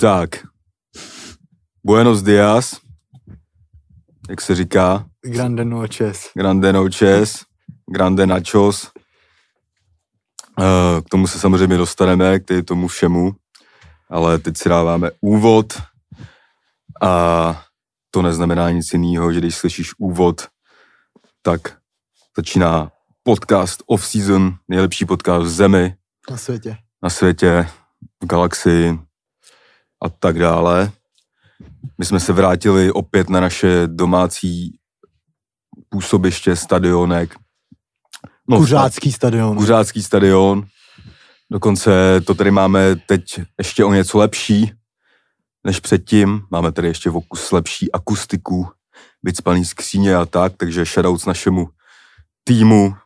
Tak. Buenos dias. Jak se říká? Grande noches. Grande noches. Grande nachos. Eh, K tomu se samozřejmě dostaneme, k tomu všemu. Ale teď si dáváme úvod. A to neznamená nic jiného, že když slyšíš úvod, tak začíná podcast off-season, nejlepší podcast v zemi, Na světě. na světě, v galaxii a tak dále. My jsme se vrátili opět na naše domácí působiště, stadionek. No, Kuřácký stadion. Kuřácký stadion. Dokonce to tady máme teď ještě o něco lepší než předtím. Máme tady ještě o kus lepší akustiku, vycpaný skříně a tak, takže shoutouts našemu týmu,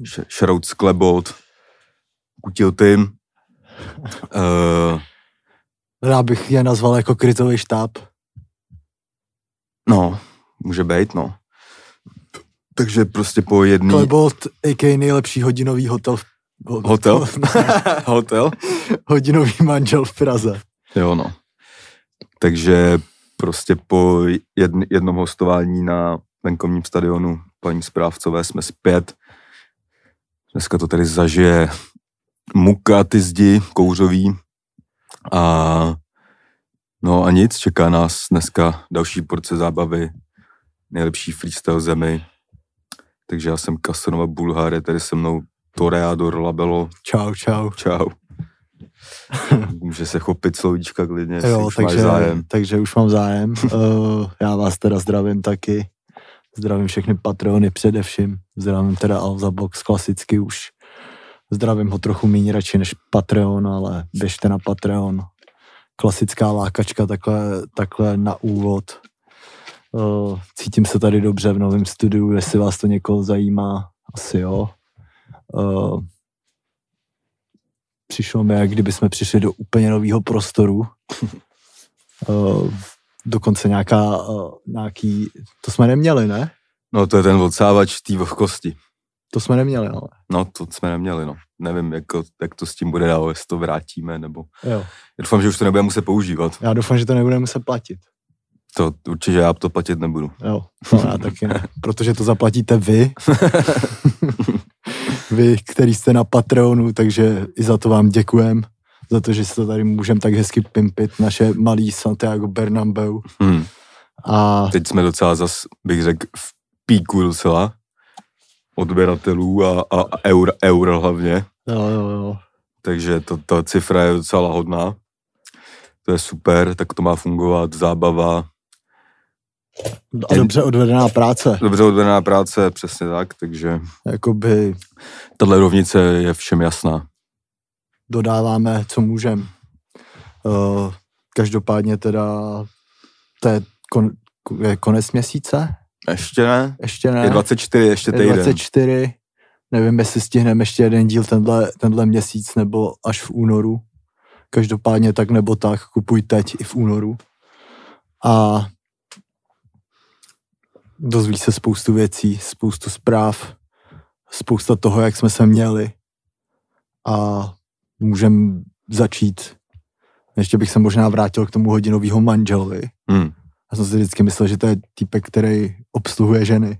sh- shoutouts Klebot, Kutil tým. Uh, Já bych je nazval jako krizový štáb. no, může být, no. Takže prostě po jedný... Klebot, a.k.a. nejlepší hodinový hotel. v- Hotel? Hotel? hodinový manžel v Praze. Jo, no. Takže prostě po jedn, jednom hostování na venkovním stadionu paní správcové jsme zpět. Dneska to tady zažije Muka, ty zdi, kouřový. A no a nic, čeká nás dneska další porce zábavy, nejlepší freestyle zemi. Takže já jsem Kasanova Bulhár, je tady se mnou Toreador Labelo. Čau, čau. Čau. Může se chopit slovíčka klidně, Jo, už máš takže, zájem. takže už mám zájem. uh, já vás teda zdravím taky. Zdravím všechny patrony především. Zdravím teda Alza Box klasicky už. Zdravím ho trochu méně radši než Patreon, ale běžte na Patreon. Klasická lákačka takhle, takhle na úvod. Cítím se tady dobře v novém studiu, jestli vás to někoho zajímá, asi jo. Přišlo mi, jak kdyby jsme přišli do úplně nového prostoru. Dokonce nějaká, nějaký, to jsme neměli, ne? No to je ten odsávač té vlhkosti. To jsme neměli, ale. No to jsme neměli, no. Nevím, jako, jak to s tím bude dál, jestli to vrátíme, nebo... Jo. Já doufám, že už to nebudeme muset používat. Já doufám, že to nebudeme muset platit. To určitě já to platit nebudu. Jo, no já taky ne. Protože to zaplatíte vy. vy, který jste na Patreonu, takže i za to vám děkujem. Za to, že se to tady můžeme tak hezky pimpit, naše malý Santiago Bernabeu. Hmm. A Teď jsme docela zas, bych řekl, v píku docela odběratelů a, a, a eur, eur hlavně. jo, jo, jo. Takže to, ta cifra je docela hodná. To je super, tak to má fungovat, zábava, A dobře odvedená práce. dobře odvedená práce, přesně tak, takže Jakoby tahle rovnice je všem jasná. dodáváme, co můžeme. Uh, každopádně teda to je, kon, je konec měsíce? Ještě ne? Ještě ne? Je 24, ještě je týden. 24. Nevím, jestli stihneme ještě jeden díl tenhle, tenhle měsíc nebo až v únoru. Každopádně tak nebo tak, kupuj teď i v únoru. A dozví se spoustu věcí, spoustu zpráv, spousta toho, jak jsme se měli. A můžeme začít. Ještě bych se možná vrátil k tomu hodinovýho manželovi. Hmm. Já jsem si vždycky myslel, že to je týpek, který obsluhuje ženy.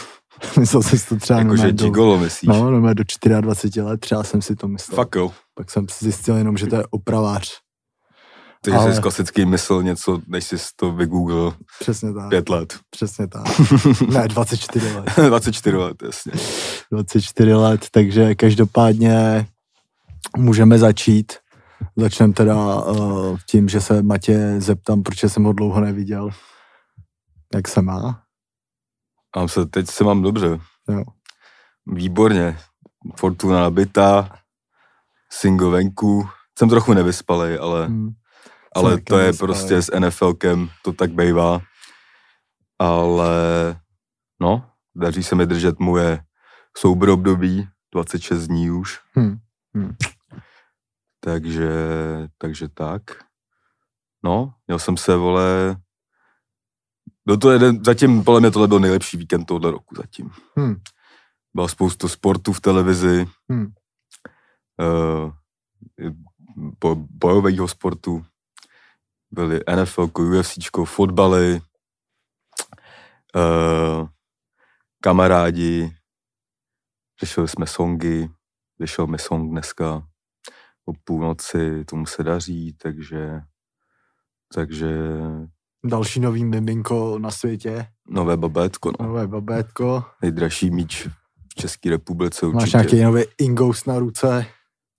myslel jsem si to třeba normálně do, gigolo myslíš? no, normálně do 24 let, třeba jsem si to myslel. Fuck jo. Pak jsem si zjistil jenom, že to je opravář. Takže Ale- jsi klasický mysl něco, než jsi to vygooglil Přesně tak. pět let. Přesně tak. ne, 24 let. 24 let, jasně. 24 let, takže každopádně můžeme začít. Začneme teda uh, tím, že se Matě zeptám, proč jsem ho dlouho neviděl. Jak se má? Mám se, teď se mám dobře. Jo. Výborně. Fortuna nabitá, single venku. Jsem trochu nevyspalej, ale, Hmm. ale to je nevyspalej. prostě s NFLkem, to tak bývá. Ale no, daří se mi držet moje soubor období, 26 dní už. Hmm. Hmm. Takže, takže tak. No, měl jsem se, vole, no to jeden, zatím, podle mě tohle byl nejlepší víkend tohohle roku zatím. Hmm. Byla spoustu sportu v televizi, Hmm. uh, bo, bojového sportu, byly NFL, UFC, fotbaly, uh, kamarádi, řešili jsme songy, vyšel mi song dneska o půlnoci, tomu se daří, takže, takže Další nový miminko na světě, nové babétko, no. nové babétko. nejdražší míč v České republice určitě. Máš nějaký nový ingous na ruce,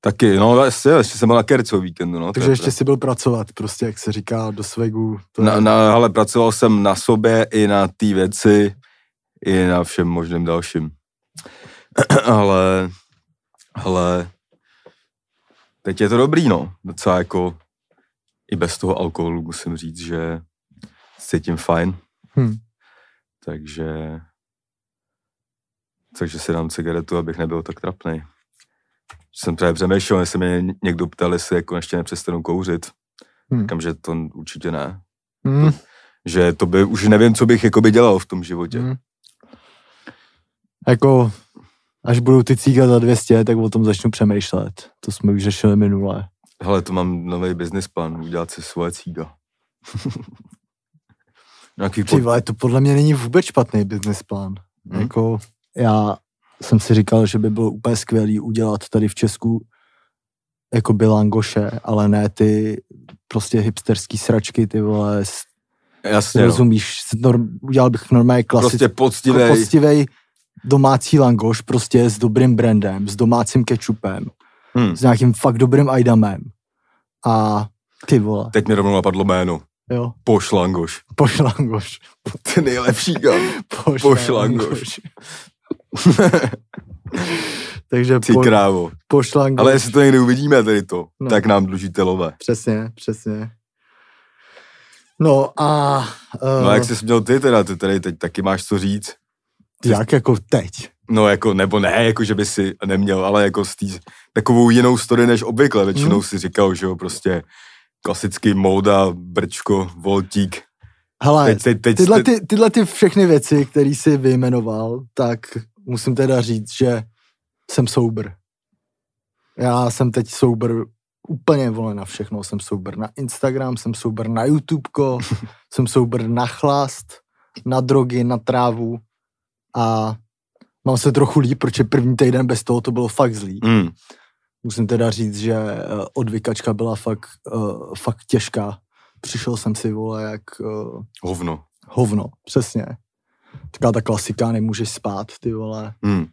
Taky, no jasně, ještě jsem byl na Kerco víkendu, no. takže je ještě si byl pracovat, prostě jak se říká, do svegu. To Na, je, na, ale pracoval jsem na sobě i na té věci, i na všem možným dalším. ale, ale teď je to dobrý, no. Docela jako i bez toho alkoholu musím říct, že se cítím fajn. Hm. Takže takže si dám cigaretu, abych nebyl tak trapný. Jsem právě přemýšlel, jestli mě někdo ptal, jestli jako ještě nepřestanu kouřit. Hm. Říkám, že to určitě ne Hm. že to by, už nevím, co bych jakoby dělal v tom životě. Hm. Jako, až budou ty cíga za 200, tak o tom začnu přemýšlet. To jsme už řešili minule. Hele, to mám nový business plán, udělat si svoje cíga. Nějaký Ty pod... vole, to podle mě není vůbec špatný business plán. Hm? Jako, já jsem si říkal, že by bylo úplně skvělý udělat tady v Česku jako bilangoše, ale ne ty prostě hipsterský sračky, ty vole, Jasně, no. rozumíš, s norm, udělal bych normálně klasický, Prostě poctivej. poctivej domácí langoš, prostě s dobrým brandem, s domácím kečupem, Hm. s nějakým fakt dobrým ajdamem. A ty vole, Teď mi rovnou napadlo jméno. jo, Pošlangoš. pošlangoš. Ty nejlepší, kam. Pošlangoš. Takže Ty po, krávo. pošlangoš. Ale jestli to někdy uvidíme, tady to, No. no. tak nám dlužíte lové. Přesně, přesně. No a uh, No a jak jsi měl ty teda, ty tady teď taky máš co říct. Jak jako teď? No jako, nebo ne, jako že by si neměl, ale jako z tý, takovou jinou story než obvykle. Většinou Hmm. si říkal, že jo, prostě klasický móda, brčko, voltík. Hele, Teď, teď, teď, tyhle, ty, tyhle ty všechny věci, které jsi vyjmenoval, tak musím teda říct, že jsem sober. Já jsem teď sober úplně vole na všechno. Jsem sober na Instagram, jsem sober na YouTubeko, jsem sober na chlast, na drogy, na trávu a mám se trochu líp, protože první týden bez toho to bylo fakt zlý. mm, Musím teda říct, že eh, odvykačka byla fakt, uh, fakt těžká. Přišel jsem si, vole, jak uh, hovno. hovno, přesně. Taková ta klasika, nemůžeš spát, ty vole. Mm.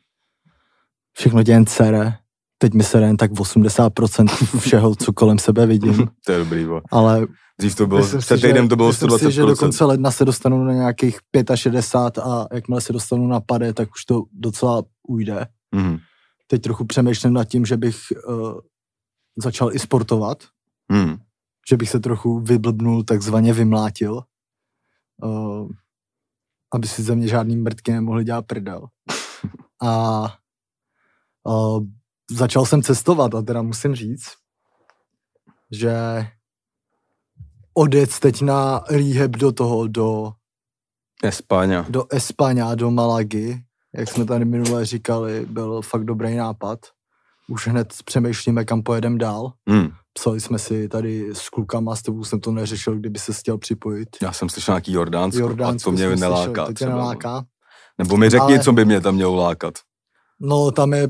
Všechno tě jen sere. Teď mi sere jen tak 80% všeho, co kolem sebe vidím. To je dobrý, bo. Ale Dřív to bylo, myslím si, před týdnem že- to bylo myslím si, že 120%. do konce ledna se dostanu na nějakých 65 a jakmile se dostanu na pade, tak už to docela ujde. Mm. Teď trochu přemýšlím nad tím, že bych uh, začal i sportovat. Mm. že bych se trochu vyblbnul, takzvaně vymlátil, uh, aby si ze mě žádný mrtky nemohli dělat prdel. A uh, začal jsem cestovat a teda musím říct, že odjet teď na rehab do toho, do, Espáňa. do Espaňa, do Malagy, jak jsme tady minule říkali, byl fakt dobrý nápad. Už hned přemýšlíme, kam pojedeme dál. Mm. Psali jsme si tady s klukama, s tebou jsem to neřešil, kdyby se chtěl připojit. Já jsem slyšel nějaký Jordánsko, Jordánsko a to mě neláká. to tě třeba. neláká. Nebo mi řekni, Ale- co by mě tam mělo lákat. No tam je,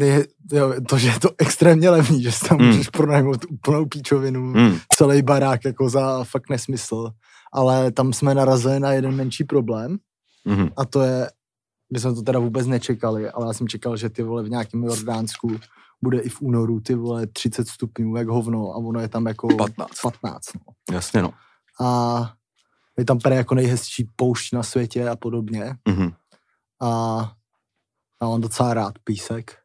je jo, to, že je to extrémně levný, že si tam Hmm. můžeš pronajmout úplnou píčovinu, Mm. celý barák jako za fakt nesmysl. Ale tam jsme narazili na jeden menší problém Mm. a to je, my jsme to teda vůbec nečekali, ale já jsem čekal, že ty vole v nějakém Jordánsku bude i v únoru ty vole 30 stupňů, jak hovno a ono je tam jako 15. 15 no. Jasně no. a je tam prý jako nejhezčí poušť na světě a podobně. Mm. A já mám docela rád písek,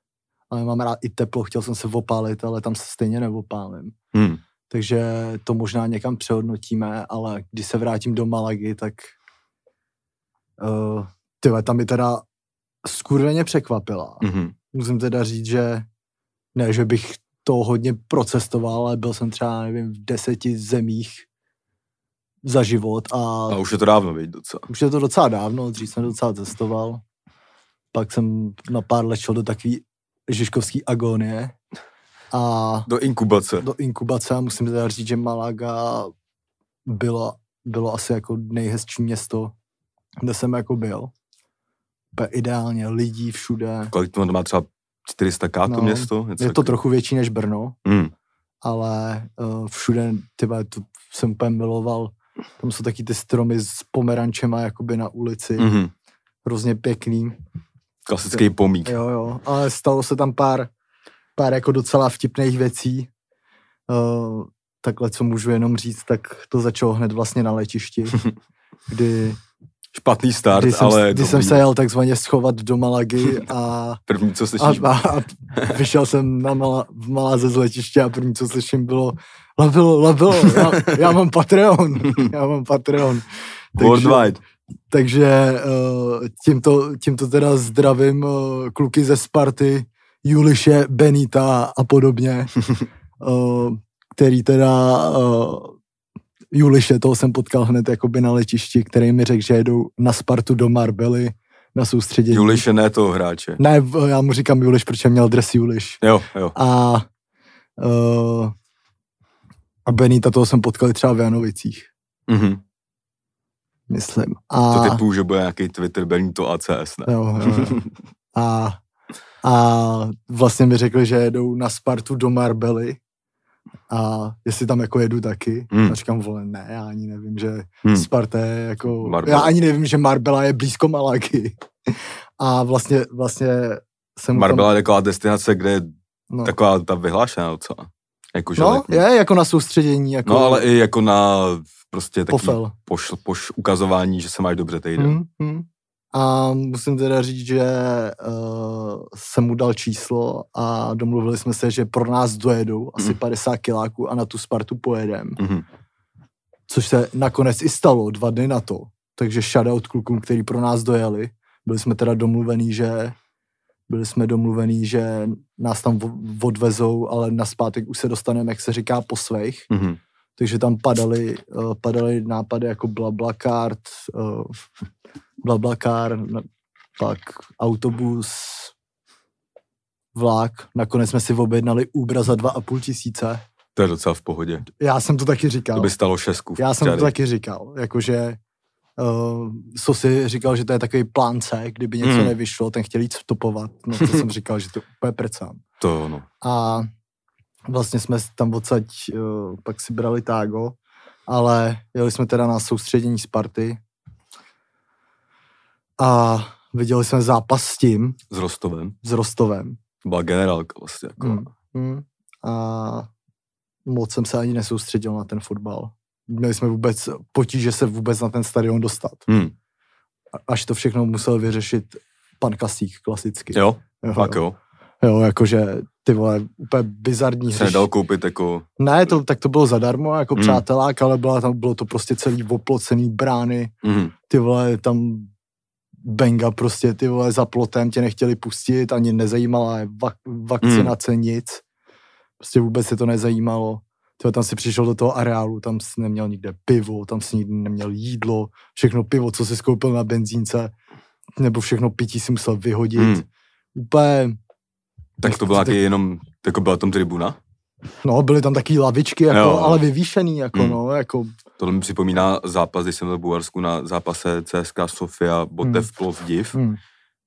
ale mám rád i teplo, chtěl jsem se opálit, ale tam se stejně neopálím. Mm. Takže to možná někam přehodnotíme, ale když se vrátím do Malagy, tak uh, tyhle, tam mi teda skurveně překvapila. Mm. Musím teda říct, že ne, že bych to hodně procestoval, ale byl jsem třeba, nevím, v deseti zemích za život a A už je to dávno, viď, docela. už je to docela dávno, dřív jsem docela cestoval. Pak jsem na pár let šel do takový žižkovský agonie a Do inkubace. do inkubace a musím teda říct, že Malaga bylo, bylo asi jako nejhezčí město, kde jsem jako byl. Úplně ideálně, lidí všude. Kolik to má třeba 400 k to No, město? Něco Je to takového? trochu větší než Brno, Mm. ale uh, všude, tyba, to jsem úplně miloval. Tam jsou taky ty stromy s pomerančema jakoby na ulici, mm. Mm-hmm. hrozně pěkný. Klasický pomík. Jo, jo, ale stalo se tam pár, pár jako docela vtipných věcí. Uh, takhle, co můžu jenom říct, tak to začalo hned vlastně na letišti, kdy, Špatný start, kdy, jsem, ale kdy jsem se jel takzvaně schovat do Malagy a, První, co a, slyšíš, a, a vyšel jsem na Mala, v Maláze z letiště a první, co slyším, bylo Labilo, labilo, já, já mám Patreon, já mám Patreon. worldwide. Takže uh, tímto, tímto teda zdravím uh, kluky ze Sparty, Juliše, Benita a podobně, uh, který teda Juliše, toho jsem potkal hned jakoby na letišti, který mi řekl, že jedou na Spartu do Marbely na soustředění. Juliše, ne toho hráče. Ne, já mu říkám Juliš, protože měl dres Juliš. Jo, jo. A, uh, a Benita, toho jsem potkal třeba v Janovicích, Mhm. Myslím. A, To typu, že bude nějaký Twitter Benito ACS, ne? Jo, jo, jo. A, a vlastně mi řekli, že jedou na Spartu do Marbely a jestli tam jako jedu taky. Hmm. A říkám, vole, ne, já ani nevím, že Hmm. Sparta je jako... Marbella. Já ani nevím, že Marbella je blízko Malaky. A vlastně, vlastně jsem mu Marbella tam... je taková destinace, kde je No, taková ta vyhlášená docela. Jakože no je jako na soustředění, jako no, ale i jako na prostě taky pofel. poš, poš ukazování, že se máš dobře týden. Hmm, hmm. A musím teda říct, že uh, jsem mu dal číslo a domluvili jsme se, že pro nás dojedou asi Mhm. 50 kiláků a na tu Spartu pojedem. Mhm. Což se nakonec i stalo dva dny na to. Takže shoutout klukům, který pro nás dojeli. Byli jsme teda domluvení, že byli jsme domluvení, že nás tam odvezou, ale na zpátek už se dostaneme, jak se říká, po svých. Mhm. Takže tam padaly, uh, padaly nápady jako BlaBlaCard, uh, BlaBlaCar, na- pak autobus, vlak. Nakonec jsme si objednali Uber za dva a půl tisíce. To je docela v pohodě. Já jsem to taky říkal. To by stalo šestku. Já jsem to taky říkal. Jakože uh, Sosi říkal, že to je takový plán C, kdyby něco Hmm. nevyšlo, ten chtěl jít stopovat. No to jsem říkal, že to úplně precám. To no. A vlastně jsme tam odsaď uh, pak si brali tágo, ale jeli jsme teda na soustředění Sparty a viděli jsme zápas s tím, S Rostovem. s Rostovem. To byla generálka vlastně. Jako. Mm. Mm. A moc jsem se ani nesoustředil na ten fotbal. Měli jsme vůbec potíže se vůbec na ten stadion dostat. A- Až to všechno musel vyřešit pan Kasík klasicky. Jo, jo, fakt jo. jo, jakože ty vole, úplně bizarní Se nedal koupit jako... Ne, to, tak to bylo zadarmo, jako mm. přátelák, ale byla tam, bylo to prostě celý oplocený brány, Mhm. ty vole, tam benga prostě, ty vole, za plotem tě nechtěli pustit, ani nezajímala je vak, vakcinace, Hmm. nic. Prostě vůbec se to nezajímalo. Tyhle, tam si přišel do toho areálu, tam si neměl nikde pivo, tam si nikdy neměl jídlo, všechno pivo, co si skoupil na benzínce, nebo všechno pití si musel vyhodit. Hmm. Úplně, Tak to byla taky jenom... Jako byla tam tribuna? no, byly tam taky lavičky, jako, Jo, ale vyvýšený, jako, Hmm. no, jako, Tohle mi připomíná zápas, když jsem byl v Bulharsku na zápase CSK Sofia Botev Plovdiv. hmm.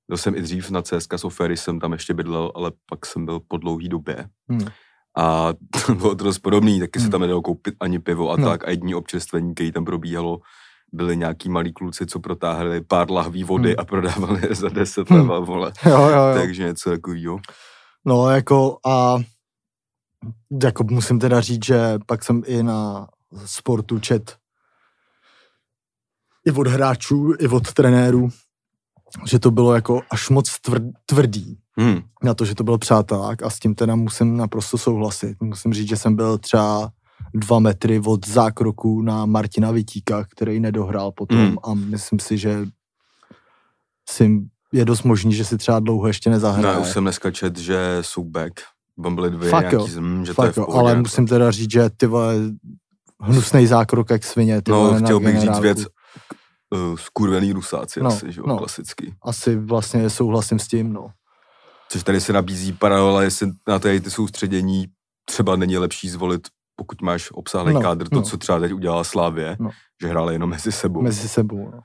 Byl jsem i dřív na CSK Sofia, když jsem tam ještě bydlel, ale pak jsem byl po dlouhý době. Hmm. A to bylo to dost podobný, taky se Hmm. tam nedalo koupit ani pivo a No. tak. A jediní občerstvení, který tam probíhalo, byli nějaký malí kluci, co protáhli pár lahví vody Hmm. a prodávali je za 10 Hmm. leva, vole. Jo, jo, jo. Takže něco takového. No, jako a jako musím teda říct, že pak jsem i na sportu čet i od hráčů, i od trenérů, že to bylo jako až moc tvr- tvrdý Hmm. na to, že to byl přátelák a s tím teda musím naprosto souhlasit. Musím říct, že jsem byl třeba dva metry od zákroku na Martina Vitíka, který nedohrál potom Hmm. a myslím si, že si je dost možný, že si třeba dlouho ještě nezahraje. No, už jsem dneska čet, že jsou back. Byly dvě Fakt nějaký, jo. hm, že to je Fakt v pohodě. ale jako. musím teda říct, že ty vole, hnusnej zákrok jak svině, ty No, vole, chtěl bych říct generálku. věc, uh, skurvený rusáci, No, asi, že jo, no. klasický. Asi vlastně souhlasím s tím, no. Což tady se nabízí paralela, jestli na té ty soustředění třeba není lepší zvolit pokud máš obsáhlý No, kádr, to, no. co třeba teď udělala Slávě, No. že hráli jenom mezi sebou. mezi sebou. No.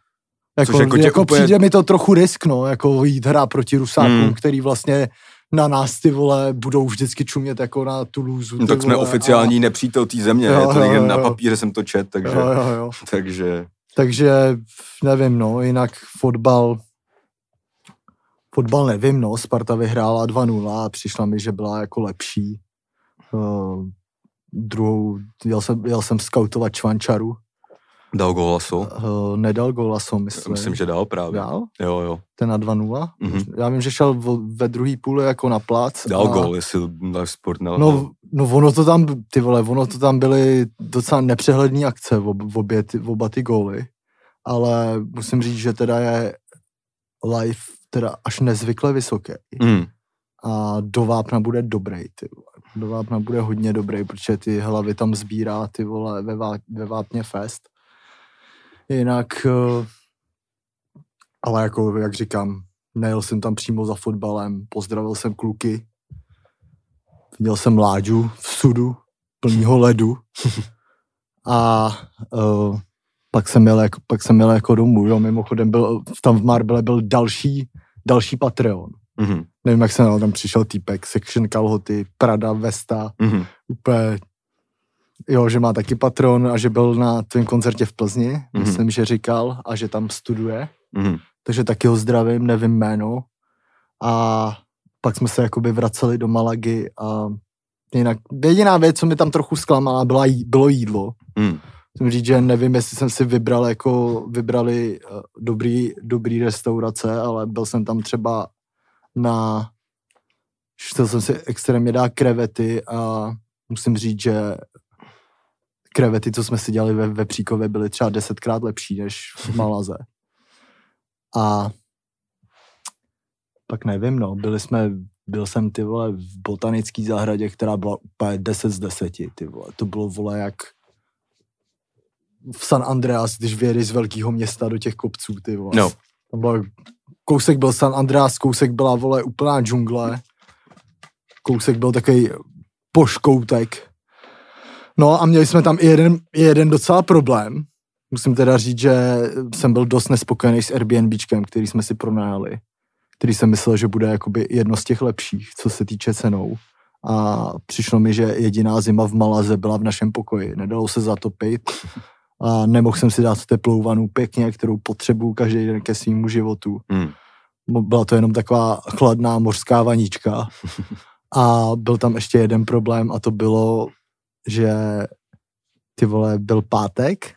Jako, Což jako jako, úplně- přijde mi to trochu risk, no, jako jít hrát proti Rusákům, Hmm. který vlastně na nás ty vole budou vždycky čumět jako na Toulouse. No, tak jsme oficiální nepřítel té země, Jo, je to jo, jo, na jo. papíře jsem to čet, takže, Jo, jo, jo. takže Takže nevím, no, jinak fotbal, fotbal nevím, no, Sparta vyhrála 2-0 a přišla mi, že byla jako lepší. Uh, druhou, jel jsem, jel jsem scoutovat Čvančaru, dal gol Laso. uh, nedal golaso, myslím. Myslím, že dal právě. Dal? Jo, jo. Ten na 2-0? Mhm. Já vím, že šel ve druhý půli jako na plác. Dal a, gol, jestli Live Sport nelhal. No, no ono to tam, ty vole, ono to tam byly docela nepřehledné akce, ob, obě ty, oba ty góly, ale musím říct, že teda je live teda až nezvykle vysoký Mm. a do vápna bude dobrý, ty vole. Do vápna bude hodně dobrý, protože ty hlavy tam sbírá, ty vole, ve, vá, ve vápně fest. Jinak, eh, ale jako, jak říkám, nejel jsem tam přímo za fotbalem, pozdravil jsem kluky, viděl jsem Láďu v sudu, plnýho ledu a uh, pak jsem jel jako, pak jsem jel jako domů, jo, mimochodem byl, tam v Marbele byl další, další Patreon. Mhm. Nevím, jak se jmenuje, tam přišel týpek, section kalhoty, Prada, Vesta, Mhm. úplně, jo, že má taky patron a že byl na tvém koncertě v Plzni, Mhm. mm-hmm. myslím, že říkal, a že tam studuje, Mhm. takže taky ho zdravím, nevím jméno. A pak jsme se jakoby vraceli do Malagy a jinak jediná věc, co mi tam trochu zklamala, byla, jí- bylo jídlo. Mm. Musím říct, že nevím, jestli jsem si vybral jako, vybrali eh, dobrý, dobrý restaurace, ale byl jsem tam třeba na, chtěl jsem si extrémně dát krevety a musím říct, že krevety, co jsme si dělali ve, ve Příkově, byly třeba desetkrát lepší než v Malaze. A pak nevím, no, byli jsme, byl jsem ty vole v botanické zahradě, která byla úplně 10 z 10, ty vole. To bylo vole jak v San Andreas, když vyjedeš z velkého města do těch kopců, ty vole. No. Tam byl, kousek byl San Andreas, kousek byla, vole, úplná džungle. Kousek byl takový poškoutek. No a měli jsme tam i jeden, jeden docela problém. Musím teda říct, že jsem byl dost nespokojený s Airbnbčkem, který jsme si pronajali. Který jsem myslel, že bude jakoby jedno z těch lepších, co se týče cenou. A přišlo mi, že jediná zima v Malaze byla v našem pokoji. Nedalo se zatopit a nemohl jsem si dát teplou vanu pěkně, kterou potřebuju každý den ke svýmu životu. Mm. Mo- Byla to jenom taková chladná mořská vanička. A byl tam ještě jeden problém a to bylo, že ty vole, byl pátek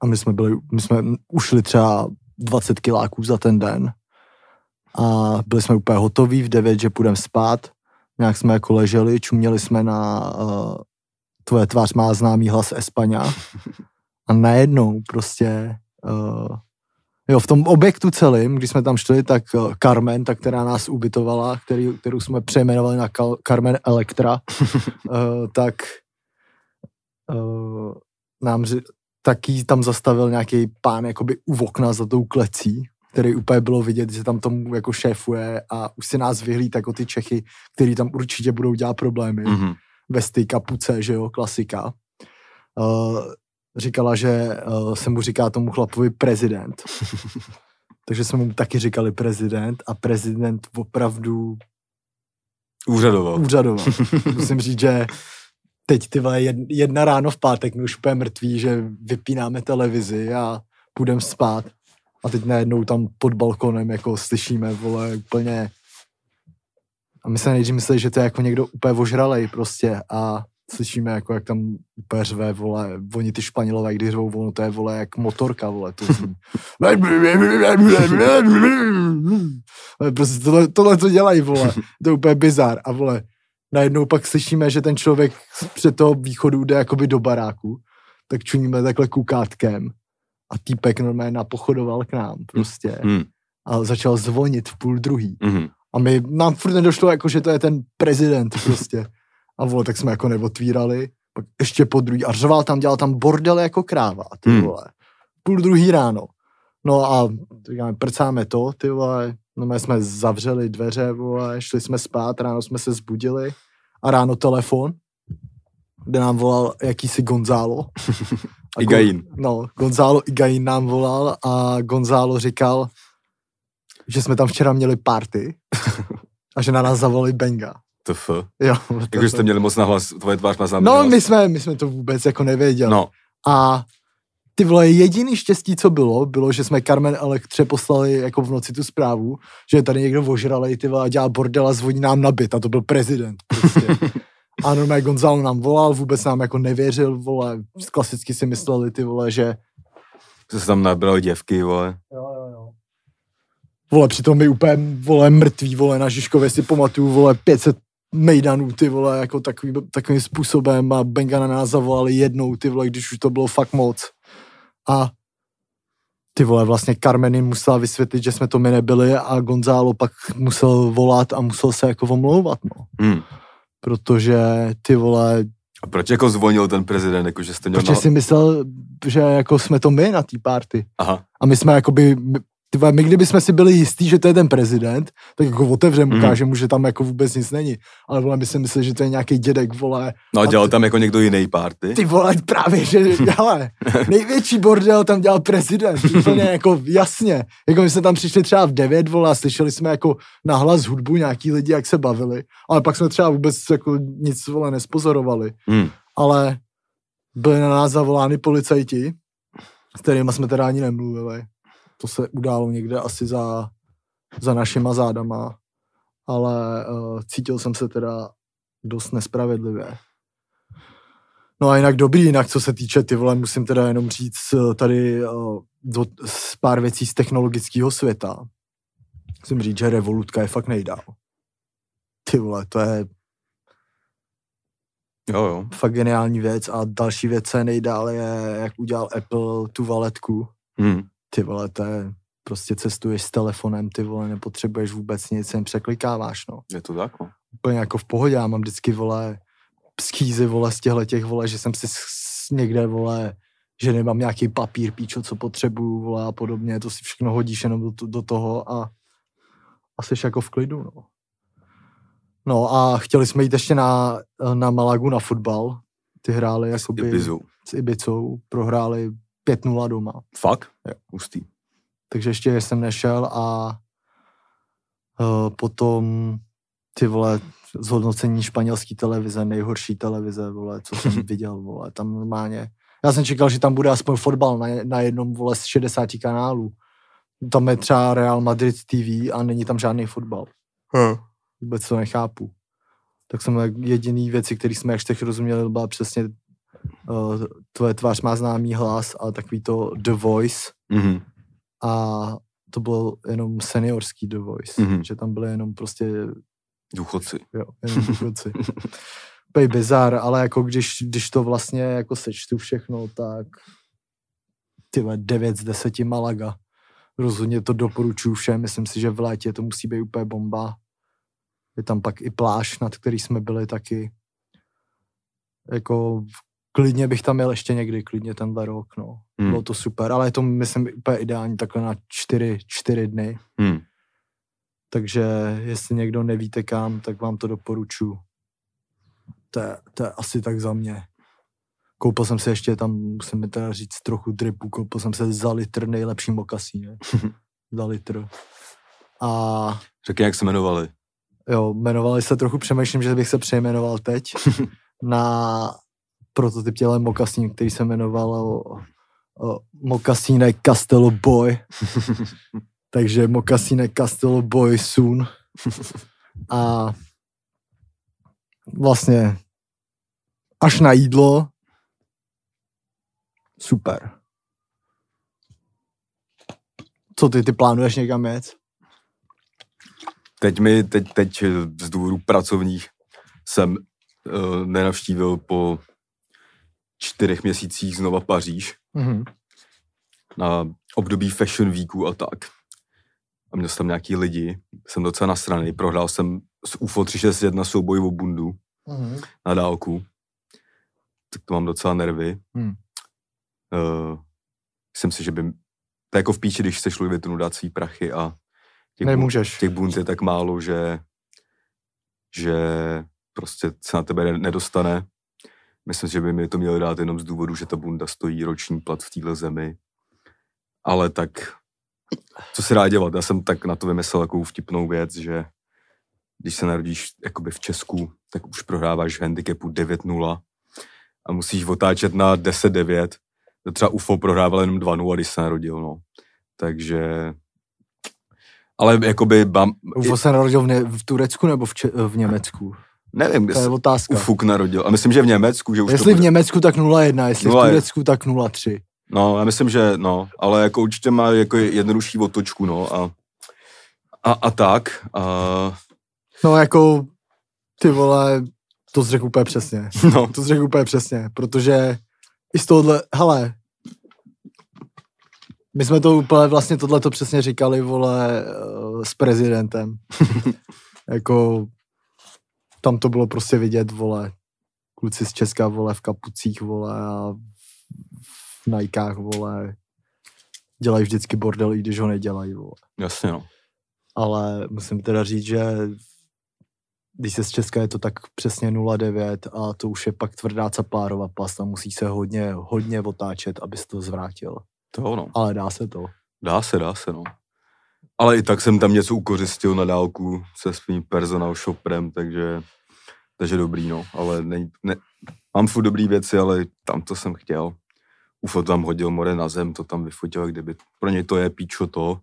a my jsme byli, my jsme ušli třeba 20 kiláků za ten den a byli jsme úplně hotoví v 9, že půjdeme spát. Nějak jsme jako leželi, čuměli jsme na uh, tvoje tvář má známý hlas Espaňa a najednou prostě uh, Jo, v tom objektu celým, když jsme tam šli, tak eh, Carmen, ta, která nás ubytovala, který, kterou jsme přejmenovali na Kal- Carmen Electra, uh, tak uh, nám taky tam zastavil nějaký pán jakoby u okna za tou klecí, který úplně bylo vidět, že tam tomu jako šéfuje a už si nás vyhlíd jako ty Čechy, který tam určitě budou dělat problémy Mhm. vesty, kapuce, že jo, klasika. Uh, říkala, že uh, se mu říká tomu chlapovi prezident. Takže jsme mu taky říkali prezident a prezident opravdu Úřadoval. úřadoval. Musím říct, že teď ty jedna ráno v pátek, my už úplně mrtví, že vypínáme televizi a půjdeme spát. A teď najednou tam pod balkonem jako slyšíme, vole, úplně... A my se nejdřív mysleli, že to je jako někdo úplně ožralej prostě a slyšíme jako, jak tam úplně řve, vole, oni ty španělové, když řvou, ono to je, vole, jak motorka, vole, to zní. Prostě tohle, tohle to dělají, vole, to je úplně bizar a vole, najednou pak slyšíme, že ten člověk před toho východu jde jakoby do baráku, tak čuníme takhle kukátkem a týpek normálně napochodoval k nám prostě Mm. a začal zvonit v půl druhý. Mhm. A my, nám furt nedošlo, jako, že to je ten prezident prostě. A vole, tak jsme jako neotvírali, pak ještě po druhý. A řval tam, dělal tam bordel jako kráva, ty Hmm. vole. Půl druhý ráno. No a říkáme, prcáme to, ty vole. No my jsme zavřeli dveře, vole, šli jsme spát, ráno jsme se zbudili a ráno telefon. kde nám volal jakýsi Gonzalo. A Igain. Gon, no, Gonzalo Igain nám volal a Gonzalo říkal, že jsme tam včera měli party a že na nás zavolali Benga. TF. Jo, Jakože jste měli moc nahlas, tvoje tvář má No, my jsme, my jsme to vůbec jako nevěděli. No, A ty vole, jediný štěstí, co bylo, bylo, že jsme Carmen Elektře poslali jako v noci tu zprávu, že je tady někdo ožralej, ty vole, a dělá bordel a zvoní nám na byt a to byl prezident prostě. a normálně Gonzalo nám volal, vůbec nám jako nevěřil, vole, klasicky si mysleli, ty vole, že že se tam nabrali děvky, vole. Jo, jo, jo. Vole, přitom my úplně, vole, mrtví, vole, na Žižkově si pamatuju, vole, 500 mejdanů, ty vole, jako takový, takovým způsobem a Benga na nás zavolali jednou, ty vole, když už to bylo fakt moc. A ty vole, vlastně Carmen jim musela vysvětlit, že jsme to my nebyli a Gonzalo pak musel volat a musel se jako omlouvat, no. Hmm. Protože ty vole, A proč jako zvonil ten prezident, jako že jste měl... protože si myslel, že jako jsme to my na té party. Aha, A my jsme jakoby, my, ty vole, my kdyby jsme si byli jistí, že to je ten prezident, tak jako otevřeme, Mhm. ukážeme mu, že tam jako vůbec nic není. Ale vole, my si mysleli, že to je nějaký dědek, vole. no a A dělal ty- tam jako někdo jiný party. Ty vole, právě, že, hele, největší bordel tam dělal prezident, úplně jako jasně. Jako my jsme tam přišli třeba v 9, vole, a slyšeli jsme jako nahlas hudbu nějaký lidi, jak se bavili, ale pak jsme třeba vůbec jako nic, vole, nespozorovali. Hmm. Ale byli na nás zavolány policajti, s kterými jsme teda ani nemluvili. To se událo někde asi za, za našima zádama, ale uh, cítil jsem se teda dost nespravedlivě. No a jinak dobrý, jinak co se týče ty vole, musím teda jenom říct eh, tady uh, do, z pár věcí z technologického světa. Musím říct, že Revolutka je fakt nejdál. Ty vole, to je Jo, jo. fakt geniální věc a další věc, co je nejdál, je, jak udělal Apple tu valetku. Hmm. Ty vole, to je, prostě cestuješ s telefonem, ty vole, nepotřebuješ vůbec nic, jen překlikáváš, no. Je to tak, no. Úplně jako v pohodě, já mám vždycky, vole, skýzy, vole, z těchhle těch, vole, že jsem si s- s- někde, vole, že nemám nějaký papír, píčo, co potřebuju, vole, a podobně, to si všechno hodíš jenom do, do toho a, a jsi jako v klidu, no. No a chtěli jsme jít ještě na, na Malagu na fotbal. Ty hráli jakoby Ibizu. s Ibicou, prohráli 5-0 doma. Fakt? Jo. Hustý. takže ještě jsem nešel a uh, potom ty vole zhodnocení španělské televize, nejhorší televize, vole, co jsem viděl, vole, tam normálně. Já jsem čekal, že tam bude aspoň fotbal na, na jednom, vole, z 60 kanálů. Tam je třeba Real Madrid TV a není tam žádný fotbal. Hmm. Vůbec to nechápu. Tak jsem jediný věci, které jsme jak rozuměli, byla přesně uh, tvoje tvář má známý hlas a takový to The Voice, Mhm. a to bylo jenom seniorský The Voice, Mhm. mm-hmm. že tam byly jenom prostě, Důchodci. jo, jenom důchodci. Úplně bizar, ale jako když, když to vlastně jako sečtu všechno, tak ty vole, 9 z 10 Malaga. Rozhodně to doporučuji všem, myslím si, že v létě to musí být úplně bomba. Je tam pak i pláž, nad který jsme byli taky. Jako klidně bych tam jel ještě někdy, klidně tenhle rok, no. Hmm. Bylo to super, ale je to, myslím, úplně ideální takhle na čtyři, čtyři dny. Hmm. Takže jestli někdo nevíte kam, tak vám to doporučuji. To je, to je asi tak za mě. Koupil jsem se ještě tam, musím mi teda říct, trochu dripu, koupil jsem se za litr nejlepší mokasíny. za litr. A Řekni, jak se jmenovali. jo, jmenovali se trochu, přemýšlím, že bych se přejmenoval teď na prototyp těle mokasín, který se jmenoval o, o, Mokasíne Castello Boy. Takže Mokasíne Castello Boy soon. A vlastně až na jídlo super. Co ty, ty plánuješ někam jet? Teď mi, teď, teď z důvodu pracovních jsem uh, nenavštívil po čtyřech měsících znova Paříž Mhm. na období Fashion Weeku a tak. A měl jsem tam nějaký lidi, jsem docela nasraný, prohrál jsem z UFO 361 souboj o bundu Mhm. na dálku, tak to mám docela nervy. Hmm. Uh, myslím si, že by, to je jako v píči, když chceš Louis Vuittonu dát svý prachy a těch, Nemůžeš. těch bund je tak málo, že, že prostě se na tebe ne- nedostane. Myslím, že by mi to mělo dát jenom z důvodu, že ta bunda stojí roční plat v téhle zemi. Ale tak, co se dá dělat? Já jsem tak na to vymyslel takovou vtipnou věc, že když se narodíš jakoby v Česku, tak už prohráváš v handicapu 9-0 a musíš otáčet na 10-9. To třeba UFO prohrával jenom 2-0, když se narodil, no. Takže ale jakoby... Bam, UFO se narodil v, ne, v Turecku nebo v, Če, v Německu? Nevím, kde To je se otázka. Ufuk narodil. A myslím, že v Německu, že už Jestli to v Německu, tak 0,1, jestli v 0,1. Turecku, tak 0,3. No, já myslím, že no, ale jako určitě má jako jednodušší otočku, no a, a, a tak. A, No jako, ty vole, to jsi řekl úplně přesně. no, To jsi řekl úplně přesně, protože i z tohohle, hele, my jsme to úplně vlastně tohle to přesně říkali, vole, eh, s prezidentem. jako, tam to bylo prostě vidět, vole, kluci z Česka, vole, v kapucích, vole, a v najkách, vole, dělají vždycky bordel, i když ho nedělají, vole. jasně no. Ale musím teda říct, že když se z Česka je to tak přesně 0,9 a to už je pak tvrdá capárova past a musí se hodně, hodně otáčet, abys to zvrátil. To ono. Ale dá se to. Dá se, dá se, no. Ale i tak jsem tam něco ukořistil na dálku se svým personal shopperem, takže, takže dobrý, no. Ale ne, ne, mám furt dobrý věci, ale tam to jsem chtěl. UFO tam hodil more na zem, to tam vyfotil, kdyby. Pro něj to je píčo to.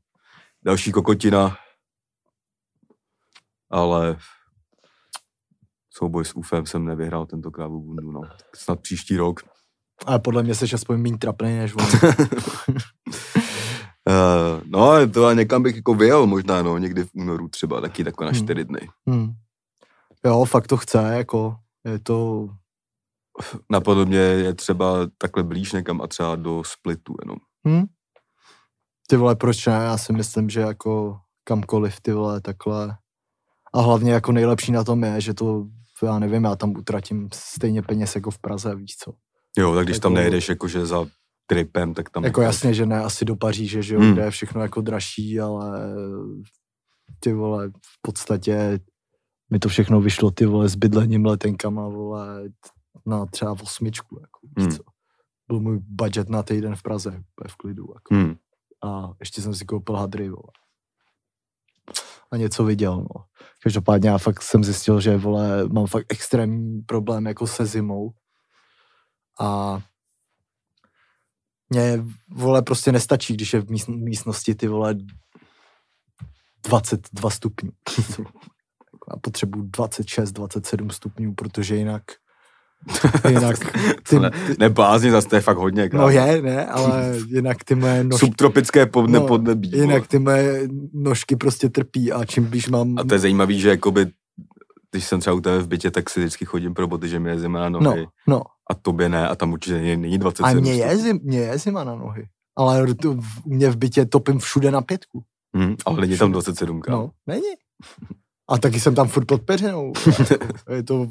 Další kokotina. Ale souboj s UFem jsem nevyhrál tentokrát v bundu, no. Snad příští rok. Ale podle mě jsi aspoň méně trapný než on. Uh, no, to a někam bych jako vyjel možná, no, někdy v únoru třeba, taky takové na Hmm. čtyři dny. hmm. Jo, fakt to chce, jako je to, Napadlo mě je třeba takhle blíž někam a třeba do Splitu jenom. hm? Ty vole, proč ne? Já si myslím, že jako kamkoliv, ty vole, takhle. A hlavně jako nejlepší na tom je, že to, já nevím, já tam utratím stejně peněz jako v Praze, víš co. Jo, tak když tam Jako- nejedeš jakože za tripem, tak tam... Jako necháš. jasně, že ne asi do Paříže, že jo, Hmm. kde je všechno jako dražší, ale ty vole, v podstatě mi to všechno vyšlo, ty vole, s bydlením, letenkama, vole, na třeba osmičku, jako, Hmm. co. Byl můj budget na týden v Praze, v klidu, jako. Hmm. A ještě jsem si koupil hadry, vole. A něco viděl, no. Každopádně já fakt jsem zjistil, že, vole, mám fakt extrémní problém jako se zimou. A mě, vole, prostě nestačí, když je v místn- místnosti, ty vole, 22 stupňů. Já potřebuji 26, 27 stupňů, protože jinak, jinak, ty, ne, neblázni, zase to je fakt hodně. no kámo. je, ne, ale jinak ty moje nožky, Subtropické podne, No, podnebí. jinak ty moje nožky prostě trpí a čím blíž mám, A to je zajímavý, že jakoby, když jsem třeba u tebe v bytě, tak si vždycky chodím pro boty, že mi je zima na no, nohy. no, A tobě ne, a tam určitě není- není 27 a mě je, zim, mě je zima na nohy. Ale u mě v bytě topím všude na pětku. Hm, ale není tam 27, kámo. No, není. A taky jsem tam furt pod peřinou. Je to,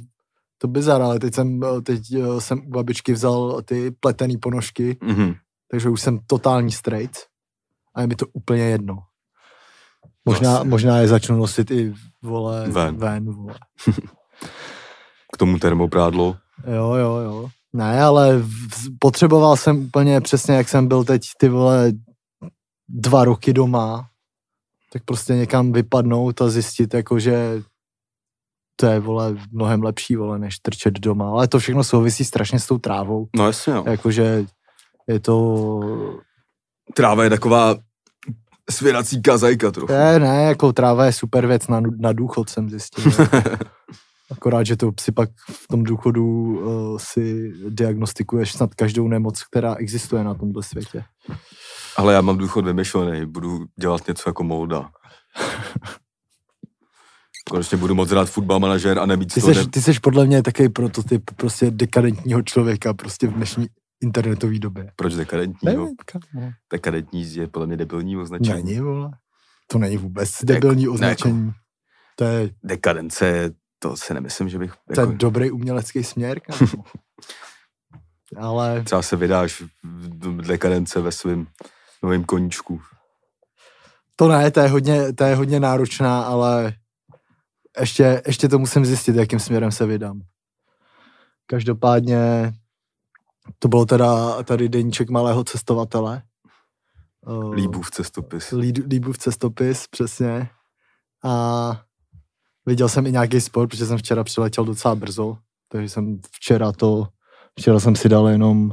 to bizar, ale teď jsem, teď eh, jsem u babičky vzal ty pletený ponožky, Mhm. takže už jsem totální straight a je mi to úplně jedno. Možná, Asi. možná je začnu nosit i vole, Ven. ven vole. K tomu termoprádlo. Jo, jo, jo. Ne, ale potřeboval jsem úplně přesně, jak jsem byl teď ty vole dva roky doma, tak prostě někam vypadnout a zjistit, jako že to je, vole, mnohem lepší, vole, než trčet doma. Ale to všechno souvisí strašně s tou trávou. No jasně, no. Jakože je to... Tráva je taková svěrací kazajka trochu. Ne, ne, jako tráva je super věc na, na důchod, jsem zjistil. Akorát, že to si pak v tom důchodu uh, si diagnostikuješ snad každou nemoc, která existuje na tomto světě. Ale já mám důchod vymyšlený, budu dělat něco jako Molda. Konečně budu moc rád fotbal manažer a nebýt Ty seš, ne... ty seš podle mě takový prototyp prostě dekadentního člověka prostě v dnešní internetové době. Proč dekadentního? Nevím, kámo. Dekadentní je podle mě debilní označení. Není, vole. To není vůbec debilní ne, označení. To je, Dekadence, to si nemyslím, že bych... to je Jako, dobrý umělecký směr, kámo. Ale třeba se vydáš v dekadence ve svém novém koníčku. to ne, to je hodně, to je hodně náročná, ale ještě, ještě to musím zjistit, jakým směrem se vydám. Každopádně to bylo teda tady deníček malého cestovatele. Eh, Líbův cestopis. Líbův cestopis, přesně. A viděl jsem i nějaký sport, protože jsem včera přiletěl docela brzo, takže jsem včera to, včera jsem si dal jenom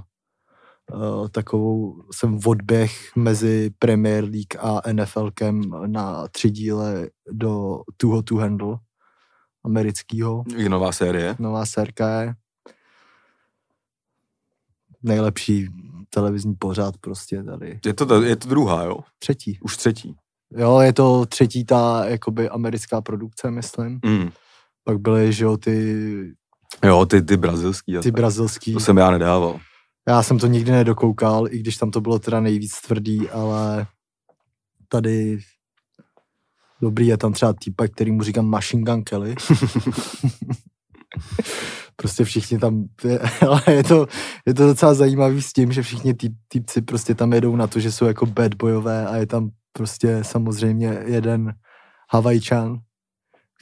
uh, takovou, jsem odběh mezi Premier League a NFLkem na tři díle do Too Hot to Handle amerického. Je nová série. Nová sérka je nejlepší televizní pořád prostě tady. Je to, je to druhá, jo? Třetí. Už třetí. Jo, je to třetí ta jakoby americká produkce, myslím. Mm. Pak byly, že jo, ty, Jo, ty, ty brazilský. ty tak. brazilský. To jsem já nedával. Já jsem to nikdy nedokoukal, i když tam to bylo teda nejvíc tvrdý, ale tady dobrý je tam třeba týpek, který mu říkám Machine Gun Kelly. prostě všichni tam, ale je to, je to docela zajímavý s tím, že všichni tý, týpci prostě tam jedou na to, že jsou jako bad boyové a je tam prostě samozřejmě jeden Havajčan,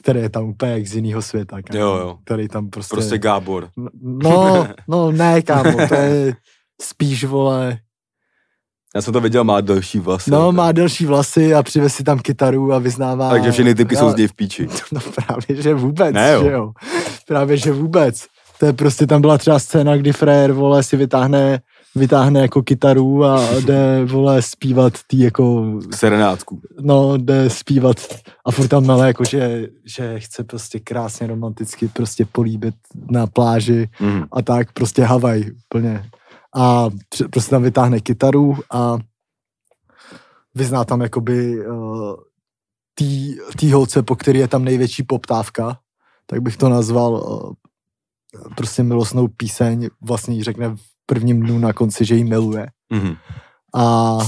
který je tam úplně jak z jiného světa. kámo. Jo, jo. Který tam prostě... Prostě Gábor. No, no ne, kámo, to je spíš, vole, Já jsem to viděl, má delší vlasy. no, Tak- má delší vlasy a přivez si tam kytaru a vyznává... Takže všechny typky jsou Ale- z něj v píči. No právě, že vůbec, Ne, jo. že jo. Právě, že vůbec. To je prostě, tam byla třeba scéna, kdy frér, vole, si vytáhne, vytáhne jako kytaru a jde, vole, zpívat tý jako, Serenátku. no, jde zpívat a furt tam mele, jako, že, že chce prostě krásně romanticky prostě políbit na pláži Mm. a tak prostě Havaj plně. A prostě tam vytáhne kytaru a vyzná tam jakoby uh, tý, tý holce, po který je tam největší poptávka, tak bych to nazval uh, prostě milostnou píseň, vlastně jí řekne prvním dnu na konci, že jí miluje. Mm. A,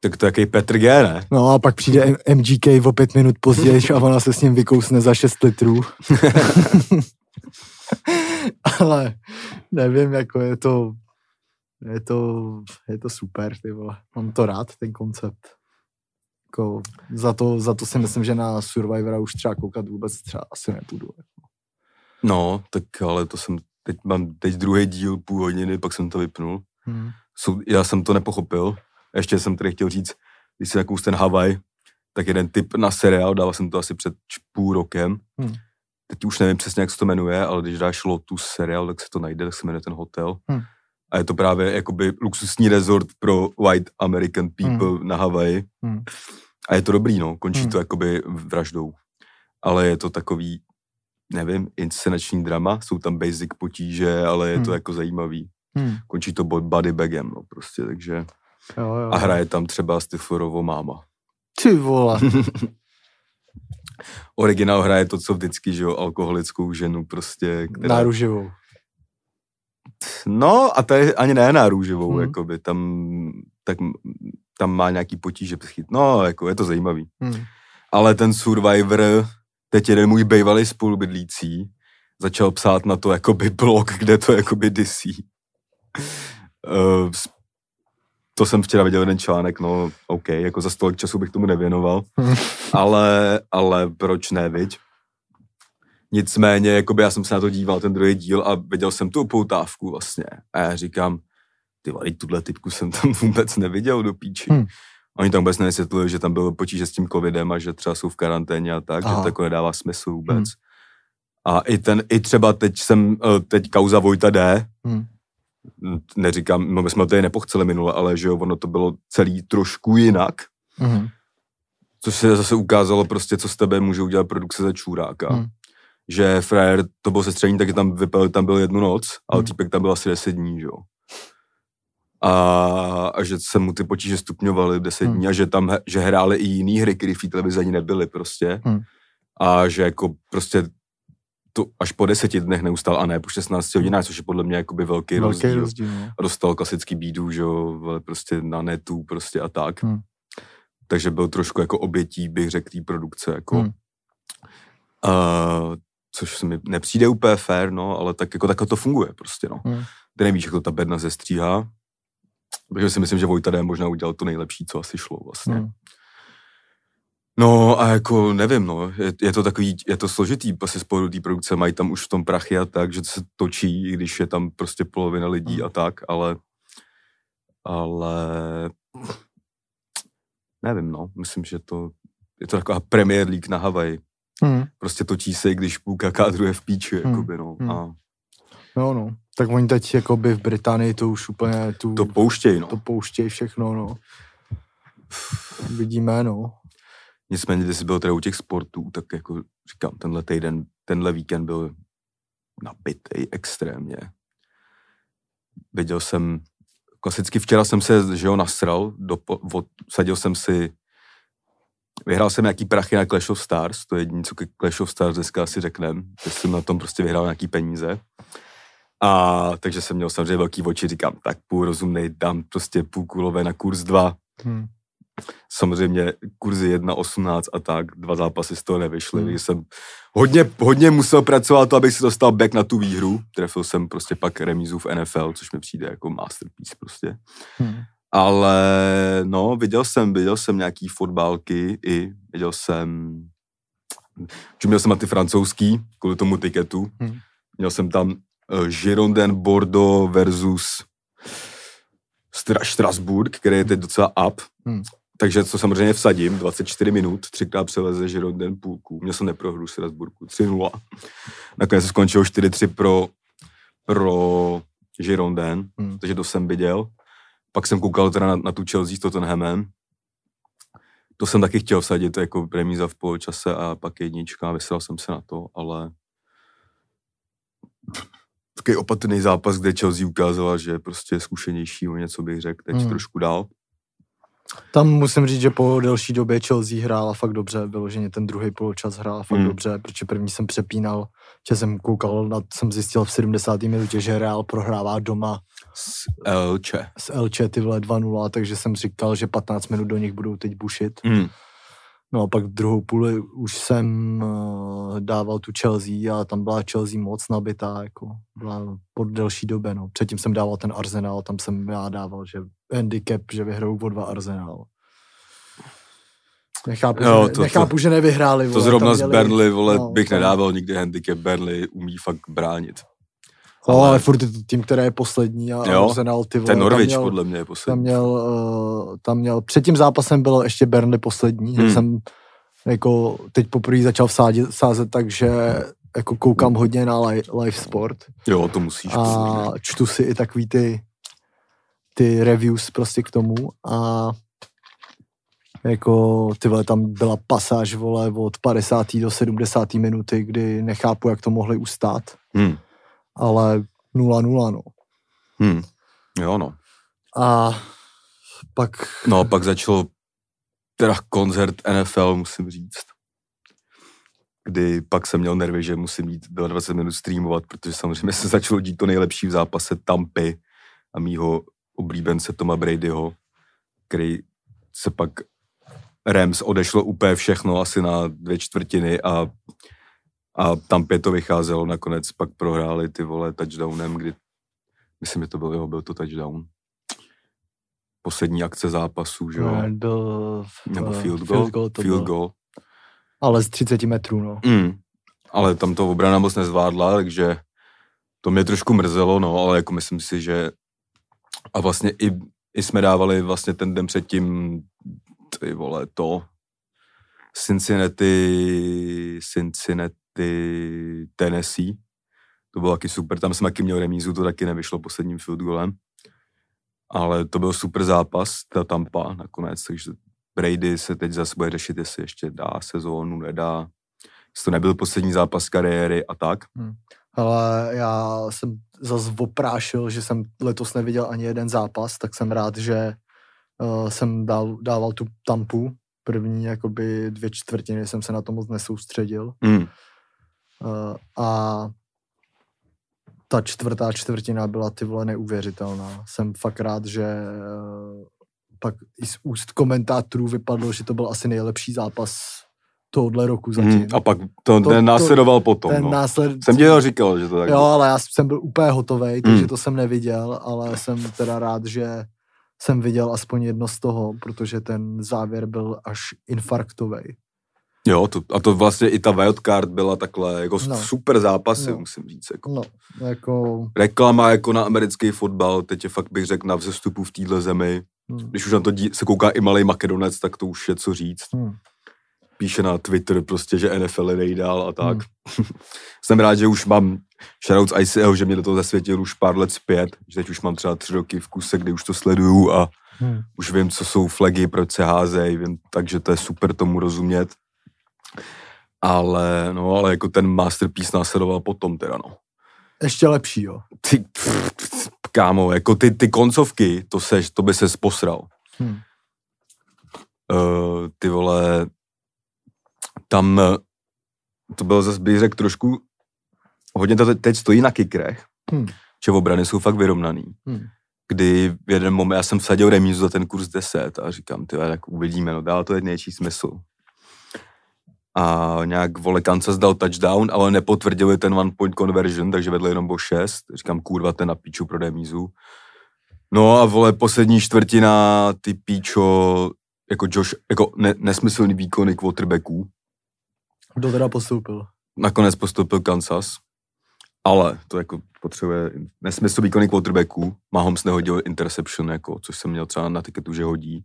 Tak to je jaký Petr G, ne? no a pak přijde M- MGK o pět minut později a ona se s ním vykousne za 6 litrů. Ale nevím, jako je to, je to, je to super, ty vole. Mám to rád, ten koncept. Jako za, to, za to si myslím, že na Survivora už třeba koukat vůbec třeba asi nepůjdu. No, tak ale to jsem, teď mám teď druhý díl, půl hodiny, pak jsem to vypnul. Hmm. Já jsem to nepochopil. Ještě jsem tady chtěl říct, když si jakous ten Havaj, tak jeden tip na seriál, dával jsem to asi před půl rokem. Hmm. Teď už nevím přesně, jak se to jmenuje, ale když dáš Lotus seriál, tak se to najde, tak se jmenuje ten hotel. Hmm. A je to právě jakoby luxusní resort pro white American people na Havaji. Hmm. A je to dobrý, no. Končí Hmm. to jakoby vraždou. Ale je to takový, nevím, inscenační drama. Jsou tam basic potíže, ale je to Hmm. jako zajímavý. Hmm. Končí to bo- body bagem, no prostě, takže... Jo, jo. A hraje tam třeba Stiflerovo máma. Ty vole. Originál hraje to, co vždycky, že jo, alkoholickou ženu prostě, která... Náruživou. No a to je ani ne nárůživou, Hmm. hmm. jakoby, tam, tak, tam má nějaký potíže psychit. No, jako je to zajímavý. Hmm. Ale ten Survivor, teď jeden můj bývalý spolubydlící, začal psát na to jakoby blog, kde to jakoby disí. Uh, to jsem včera viděl jeden článek, no OK, jako za stolik času bych tomu nevěnoval, ale, ale proč ne, viď? Nicméně, jakoby já jsem se na to díval, ten druhý díl a viděl jsem tu upoutávku vlastně. A já říkám, ty teď tuhle typku jsem tam vůbec neviděl do píči. Hmm. Oni tam vůbec nevysvětlili, že tam bylo potíže s tím covidem a že třeba jsou v karanténě a tak, Aha. že to jako nedává smysl vůbec. Hmm. A i ten, i třeba teď jsem, eh, teď kauza Vojta D, Hmm. neříkám, no my jsme to tady nepochceli minule, ale že jo, ono to bylo celý trošku jinak, Hmm. což se zase ukázalo prostě, co z tebe může udělat produkce za čůráka. Hmm. Že frajer, to byl se střední, tak tam vypel, tam byl jednu noc, ale Hmm. týpek tam byl asi 10 dní, že jo. A, a že se mu ty potíže stupňovaly 10 Hmm. dní a že tam, že hráli i jiný hry, které v té televizi ani nebyly prostě. Hmm. A že jako prostě to až po deseti dnech neustal a ne po 16 hodinách, což je podle mě jakoby velký, Velký rozdíl. rozdíl. no. A dostal klasický bídu, že jo, prostě na netu prostě a tak. Hmm. Takže byl trošku jako obětí, bych řekl, té produkce, jako. Hmm. Hmm. Uh, což se mi nepřijde úplně fair, no, ale tak jako takhle to funguje prostě, no. Hmm. Ty nevíš, jak to ta bedna zestříhá. Takže si myslím, že Vojta D možná udělal to nejlepší, co asi šlo vlastně. Hmm. No a jako nevím, no, je, je to takový, je to složitý, asi z pohledu té produkce mají tam už v tom prachy a tak, že to se točí, i když je tam prostě polovina lidí Hmm. a tak, ale, ale nevím, no, myslím, že to, je to taková Premier League na Havaji. Hmm. Prostě točí se, i když půlka kádru je v píči, Hmm. jakoby, no. Hmm. A No, no. Tak oni teď jakoby v Británii to už úplně tu, to pouštěj, no. to pouštějí všechno, no. Vidíme, no. Nicméně, když jsi byl teda u těch sportů, tak jako říkám, tenhle týden, tenhle víkend byl nabitej extrémně. Viděl jsem, klasicky včera jsem se, že jo, nasral, do, od, sadil jsem si, vyhrál jsem nějaký prachy na Clash of Stars, to je jediné, co Clash of Stars dneska asi řeknem, že jsem na tom prostě vyhrál nějaký peníze. A takže jsem měl samozřejmě velký oči, říkám, tak půl rozumnej, dám prostě půl kulové na kurz 2, Hmm. samozřejmě kurzy 1.18 a tak, dva zápasy z toho nevyšly, Hmm. jsem hodně, hodně musel pracovat to, abych se dostal back na tu výhru, trefil jsem prostě pak remízu v NFL, což mi přijde jako masterpiece prostě. Hmm. Ale no, viděl jsem, viděl jsem nějaký fotbálky i, viděl jsem, čuměl jsem na ty francouzský, kvůli tomu tiketu, Hmm. měl jsem tam Girondin Bordeaux versus Stra- Strasbourg, který je teď docela up, Hmm. takže to samozřejmě vsadím, 24 minut, třikrát přeleze Girondin půlku, měl jsem neprohru Strasburgu, 3-0. Nakonec se skončilo 4-3 pro, pro Girondin, Hmm. takže to jsem viděl. Pak jsem koukal teda na, na tu Chelsea s Tottenhamem. To jsem taky chtěl vsadit jako remíza v poločase a pak jednička, vysral jsem se na to, ale takový opatrný zápas, kde Chelsea ukázala, že je prostě zkušenější o něco bych řekl, teď Hmm. trošku dál. Tam musím říct, že po delší době Chelsea hrála fakt dobře, vyloženě ten druhý poločas hrála fakt Hmm. dobře, protože první jsem přepínal, že jsem koukal, na, jsem zjistil v 70. minutě, že Real prohrává doma S Elche. s Elche ty vole 2-0, takže jsem říkal, že 15 minut do nich budou teď bušit. Hmm. No a pak v druhou půli už jsem uh, dával tu Chelsea a tam byla Chelsea moc nabitá, jako byla po delší době, no. Předtím jsem dával ten Arsenal, tam jsem já dával, že handicap, že vyhrajou o dva Arsenal. Nechápu, Jo, že, to- nechápu to- že nevyhráli. To vole, zrovna tam z Burnley, vole, no, bych tam- nedával nikdy handicap. Burnley umí fakt bránit. Ale ale- furt je to tým, který je poslední a Jo, Arsenal, ty vole, Ten tam Norwich měl, podle mě je tam poslední. měl, uh, tam měl, před tím zápasem byl ještě Burnley poslední, hmm. Hmm. jsem jako teď poprvé začal vsádit, sázet, takže jako koukám hodně na li, live sport Jo, to musíš. a protože- čtu si i takový ty, ty reviews prostě k tomu a jako ty vole, tam byla pasáž, vole, od 50. do 70. minuty, kdy nechápu, jak to mohli ustát, Hmm. Ale 0-0, no. Hmm. Jo, no. A pak No pak začal teda koncert NFL, musím říct. Kdy pak jsem měl nervy, že musím jít 20 minut streamovat, protože samozřejmě se začalo dít to nejlepší v zápase Tampy a mýho oblíbence Toma Bradyho, který se pak Rams odešlo úplně všechno, asi na dvě čtvrtiny a, a Tampě to vycházelo, nakonec pak prohráli ty vole touchdownem, kdy myslím, že to byl jeho, byl to touchdown. Poslední akce zápasu, že jo? ne, byl Nebo eh, field goal? field goal, to field byl. goal. ale z 30 metrů, no. Mm. Ale tam to obrana moc nezvládla, takže to mě trošku mrzelo, no, ale jako myslím si, že a vlastně i, i jsme dávali vlastně ten den předtím ty vole to Cincinnati Cincinnati Tennessee to bylo taky super, tam jsme taky měl remízu, to taky nevyšlo posledním field goalem ale to byl super zápas, ta Tampa nakonec, takže Brady se teď zase bude řešit, jestli ještě dá sezónu, nedá, jestli to nebyl poslední zápas kariéry a tak. Ale já jsem zase oprášil, že jsem letos neviděl ani jeden zápas, tak jsem rád, že uh, jsem dal, dával tu tampu. První jakoby dvě čtvrtiny jsem se na to moc nesoustředil. Mm. Uh, a ta čtvrtá čtvrtina byla ty vole neuvěřitelná. Jsem fakt rád, že uh, pak i z úst komentátorů vypadlo, že to byl asi nejlepší zápas tohohle roku zatím. Mm. A pak to, To- ten to- následoval potom. Ten no. násled... Jsem dělal, říkal, že to tak Jo, bylo. ale já jsem byl úplně hotovej, takže Hmm. to jsem neviděl, ale jsem teda rád, že jsem viděl aspoň jedno z toho, protože ten závěr byl až infarktový. Jo, to, a to vlastně i ta wildcard byla takhle, jako No. super zápasy, No. musím říct. Jako. No, jako... Reklama jako na americký fotbal, teď je fakt bych řekl na vzestupu v téhle zemi. Hm, Když už na to dí, se kouká i malý Makedonec, tak to už je co říct. hm. Píše na Twitter prostě, že NFL je nejdál a tak. Hmm. Jsem rád, že už mám shoutouts ICL, že mě do toho zasvětil už pár let zpět, že teď už mám třeba tři roky v kuse, kdy už to sleduju a Hm. už vím, co jsou flagy, proč se házejí, vím, takže to je super tomu rozumět. Ale, no, ale jako ten masterpiece následoval potom teda, no. Ještě lepší, jo. Ty, pff, kámo, jako ty, ty koncovky, to, seš, to by se posral. Hm. Uh, ty vole, tam eh, to bylo zase, bych řekl, trošku, hodně to teď- stojí na kikrech, Hm. že obrany jsou fakt vyrovnaný. Hm. Kdy v jeden moment, já jsem vsadil remízu za ten kurz 10 a říkám, ty tak uvidíme, no dává to teď nejčí smysl. A nějak, vole, Kansas dal touchdown, ale nepotvrdili ten one point conversion, takže vedli jenom o 6. Říkám, kurva, ten na píču pro remízu. No a vole, poslední čtvrtina, ty píčo, jako Josh, jako ne, nesmyslný výkony quarterbacků. Kdo teda postoupil? Nakonec postoupil Kansas, ale to jako potřebuje nesmysl výkony quarterbacků. Mahomes nehodil interception, jako, což jsem měl třeba na tiketu, že hodí.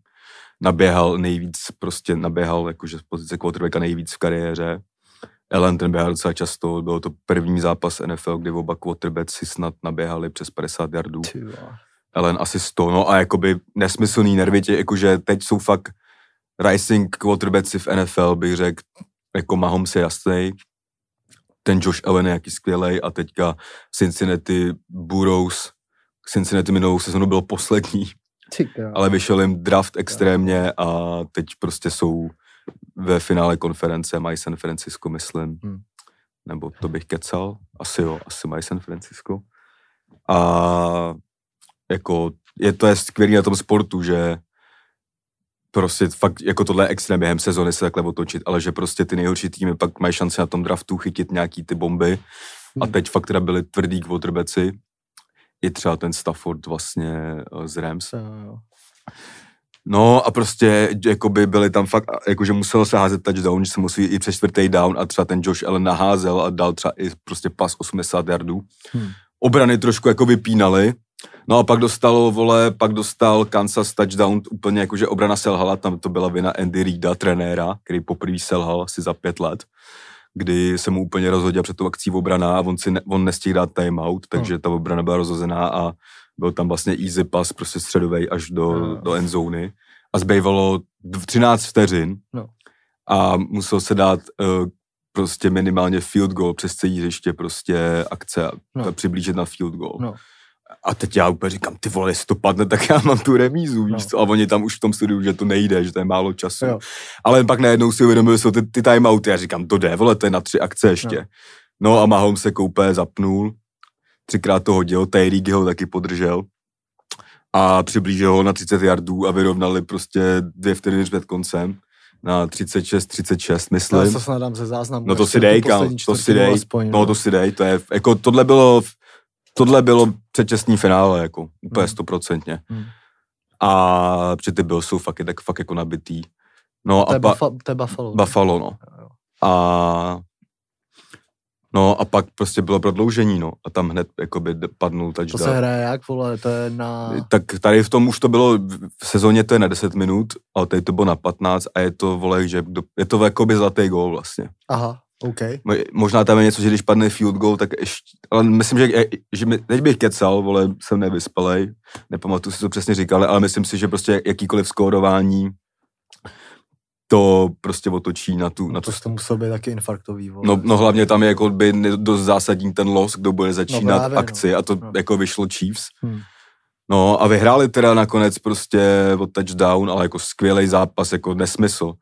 Naběhal nejvíc, prostě naběhal jakože z pozice quarterbacka nejvíc v kariéře. Ellen ten běhal docela často, bylo to první zápas NFL, kdy oba quarterbacki snad naběhali přes 50 yardů. Ellen asi 100, no a jakoby nesmyslný nervy, tě, jakože teď jsou fakt rising quarterbacki v NFL, bych řekl, jako Mahomes je jasný, ten Josh Allen je jaký skvělej a teďka Cincinnati Burrows, Cincinnati minulou sezonu byl poslední. Ale vyšel jim draft extrémně a teď prostě jsou ve finále konference, mají San Francisco, myslím. Hmm. Nebo to bych kecal, asi jo, asi mají San Francisco. A jako je to je skvělý na tom sportu, že prostě fakt jako tohle je extrém během sezony se takhle otočit, ale že prostě ty nejhorší týmy pak mají šanci na tom draftu chytit nějaký ty bomby a Hmm. teď fakt teda byli tvrdý quarterbacki, i třeba ten Stafford vlastně eh, z Rams. Jo, jo. No a prostě jakoby byli tam fakt, jakože muselo se házet touchdown, že se musí i přes čtvrtý down a třeba ten Josh Allen naházel a dal třeba i prostě pas 80 yardů. Hm. Obrany trošku jako vypínali, no a pak dostalo, vole, pak dostal Kansas touchdown úplně jakože obrana selhala, tam to byla vina Andy Reida, trenéra, který poprvé selhal asi za pět let, kdy se mu úplně rozhodil před tou akcí obrana a on, si ne, on nestihl dát timeout, takže ta obrana byla rozhozená a byl tam vlastně easy pass, prostě středovej až do, No. do endzóny a zbývalo dv- 13 vteřin No. a musel se dát uh, prostě minimálně field goal přes celý hřiště prostě akce a No. no. přiblížit na field goal. No. A teď já úplně říkám, ty vole, jestli to padne, tak já mám tu remízu, víš No. co? A oni tam už v tom studiu, že to nejde, že to je málo času. Jo. Ale pak najednou si uvědomili, že jsou ty, ty timeouty. Já říkám, to jde, vole, to je na tři akce ještě. No. No, a Mahomes se koupé zapnul, třikrát to hodil, Tyreek ho taky podržel a přiblížil ho na 30 yardů a vyrovnali prostě dvě vteřiny před koncem na 36-36, Já myslím. se snad dám ze záznamu. No to si dej, kam, to si dej, aspoň, no to si dej, to je, jako tohle bylo, tohle bylo předčasný finále, jako, úplně Hmm. stoprocentně. Hmm. A protože ty Bills jsou fakt, tak fakt jako nabitý. No To je, a pa, Buffalo, to je Buffalo. Buffalo, no. A no a pak prostě bylo prodloužení, no. A tam hned jakoby padnul To touchdown. se hraje jak, vole, to je na... Tak tady v tom už to bylo, v sezóně to je na 10 minut, ale tady to bylo na 15 a je to, vole, že je to jakoby zlatý gól vlastně. Aha, OK. Mo- Možná tam je něco, že když padne field goal, tak ještě, ale myslím, že, že mi, teď bych kecal, vole, jsem nevyspalej, nepamatuji si, co přesně říkali, ale myslím si, že prostě jakýkoliv skórování to prostě otočí na tu, na to to muselo být taky infarktový, vole. No, no hlavně tam je jako by dost zásadní ten los, kdo bude začínat právě, no. akci a to No. jako vyšlo Chiefs. Hm. No a vyhráli teda nakonec prostě o touchdown, ale jako skvělý zápas, jako nesmysl.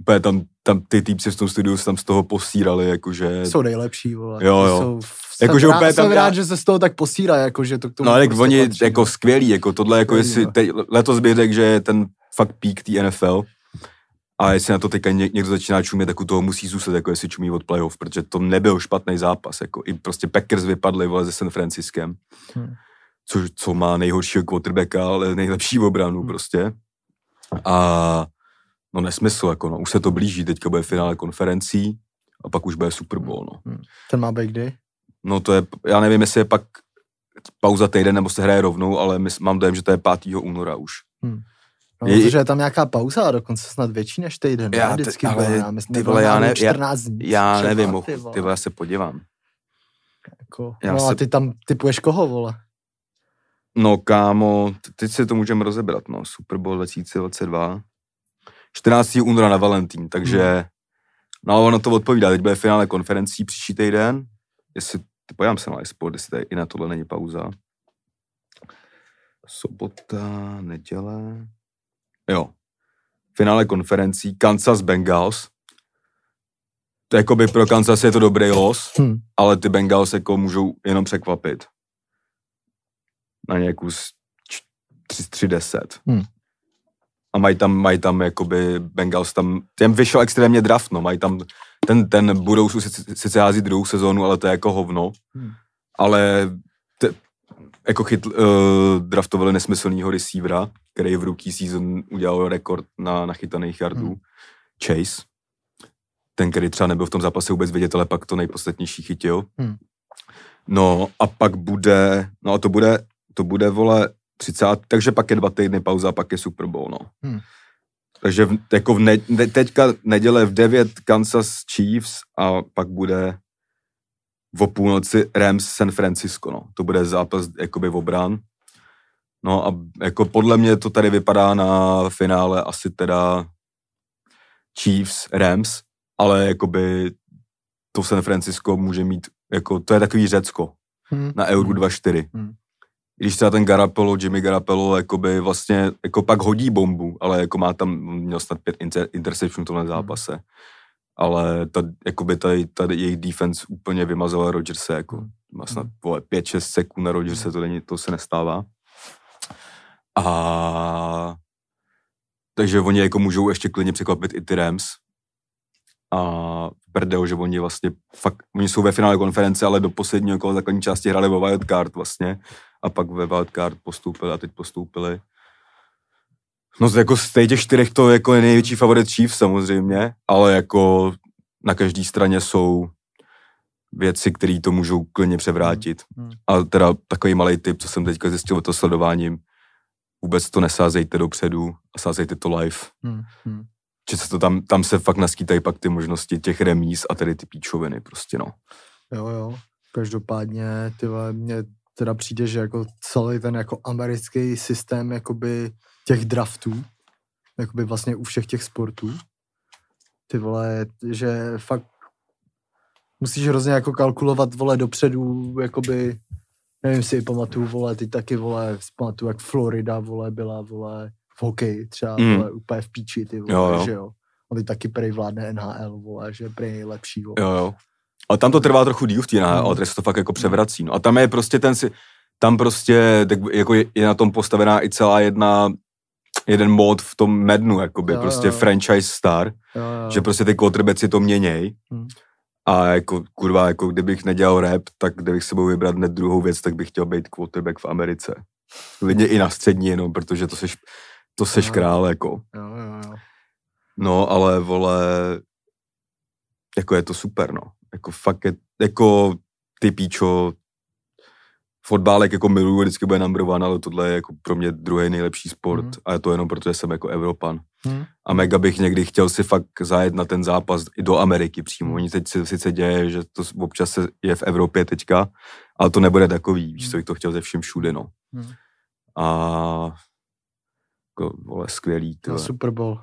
Úplně tam, tam ty týpci v tom studiu se tam z toho posírali, jakože... Jsou nejlepší, vole. Jo, jo. Jsou, Jakože jsem, úplně rád, jsem tam rád, že se z toho tak posírá, jakože to k tomu No ale prostě oni patří. jako skvělý, jako tohle, jako Skvělý, jestli no. teď, letos bych řekl, že je ten fakt pík té NFL. A jestli na to teďka ně, někdo začíná čumět, tak u toho musí zůstat, jako jestli čumí od playoff, protože to nebyl špatný zápas. Jako i prostě Packers vypadli vole se San Franciskem, Hmm. což, co má nejhoršího quarterbacka, ale nejlepší obranu Hmm. prostě. A No nesmysl, jako no, už se to blíží, teďka bude finále konferencí a pak už bude Super Bowl, no. Ten má být kdy? No to je, já nevím, jestli je pak pauza týden nebo se hraje rovnou, ale my, mám dojem, že to je 5. února už. Hmm. No, Je- protože je tam nějaká pauza a dokonce snad větší než týden. Já ne? Vždycky ale byla, já myslím, ty vole, já ne- já- 14 dní. Já třeba, nevím, ty vole. ty vole, já se podívám. Jako, Já no se- a ty tam typuješ koho, vole? No kámo, teď si to můžeme rozebrat, no, Super Bowl 2022. 14. února na Valentín, takže, no ono to odpovídá, teď bude finále konferencí příští týden, jestli, ty podívám se na iSport, jestli tady i na tohle není pauza. Sobota, neděle, jo, finále konferencí, Kansas Bengals, to jakoby pro Kansas je to dobrý los, Hm. ale ty Bengals jako můžou jenom překvapit. Na nějakou z č- tři- 3-10. Hmm. A mají tam, mají tam jakoby Bengals tam, těm vyšel extrémně draft, no, mají tam, ten, ten budou sice, hází druhou sezónu, ale to je jako hovno. Hmm. Ale te, jako chyt, uh, draftovali nesmyslného receivera, který v rookie season udělal rekord na nachytaných yardů. Hmm. Chase. Ten, který třeba nebyl v tom zápase vůbec vidět, ale pak to nejpodstatnější chytil. Hmm. No a pak bude, no a to bude, to bude, vole, 30, takže pak je dva týdny pauza a pak je Super Bowl, no. Hmm. Takže v, jako v ne, ne, teďka neděle v 9 Kansas Chiefs a pak bude o půlnoci Rams San Francisco, no. To bude zápas jakoby v obran. No a jako podle mě to tady vypadá na finále asi teda Chiefs, Rams, ale jakoby to San Francisco může mít, jako to je takový Řecko Hm. na Euro 2.4. Hmm. Když třeba ten Garapolo, Jimmy Garapolo, jakoby vlastně, jako pak hodí bombu, ale jako má tam, měl snad pět inter, interception v tomhle zápase. Ale ta, jakoby tady, tady jejich defense úplně vymazala Rodgerse, jako Hmm. má snad vole, 5-6 sekund na Rodgerse, to, není, to se nestává. A takže oni jako můžou ještě klidně překvapit i ty Rams. A prdel, že oni vlastně fakt, oni jsou ve finále konference, ale do posledního kola základní části hráli o wildcard vlastně a pak ve wildcard postoupili a teď postoupili. No z- jako z těch čtyřech to jako je největší favorit Chiefs samozřejmě, ale jako na každé straně jsou věci, které to můžou klidně převrátit. Hmm. A teda takový malý tip, co jsem teďka zjistil o to sledováním, vůbec to nesázejte dopředu a sázejte to live. Hm. Hm. Že se to tam, tam se fakt naskýtají pak ty možnosti těch remíz a tedy ty píčoviny prostě no. Jo, jo. Každopádně, ty mně teda přijde, že jako celý ten jako americký systém jakoby těch draftů, jakoby vlastně u všech těch sportů, ty vole, že fakt musíš hrozně jako kalkulovat, vole, dopředu, jakoby, nevím si pamatuju, vole, ty taky, vole, pamatuju, jak Florida, vole, byla, vole, v hokeji třeba, Mm. vole, úplně v píči, ty vole, Jo, jo. že jo. A ty taky prej vládne NHL, vole, že je prej nejlepší, vole. Jo, jo. Ale tam to trvá trochu díl v té Mm. ale tady se to fakt jako převrací. No. A tam je prostě ten si, tam prostě tak jako je, je na tom postavená i celá jedna, jeden mod v tom mednu, jakoby, Jo, prostě jo, franchise star, Jo, jo. že prostě ty quarterbacki to měněj. Hmm. A jako, kurva, jako kdybych nedělal rap, tak kdybych si mohl vybrat hned druhou věc, tak bych chtěl být quarterback v Americe. Lidně i na střední jenom, protože to seš, to seš Jo. král, jako. Jo, jo, jo. No, ale vole, jako je to super, no. Jako fakt je, jako ty píčo, fotbálek jako miluju, vždycky bude number one, ale tohle je jako pro mě druhý nejlepší sport Mhm. a je to jenom protože jsem jako Evropan. Hm. A mega bych někdy chtěl si fakt zajet na ten zápas i do Ameriky přímo. Mhm. Oni teď si sice děje, že to občas je v Evropě teďka, ale to nebude takový, víš, Mhm. co bych to chtěl ze vším všude, no. Hm. A jako, vole, skvělý, Na vole. Super Bowl.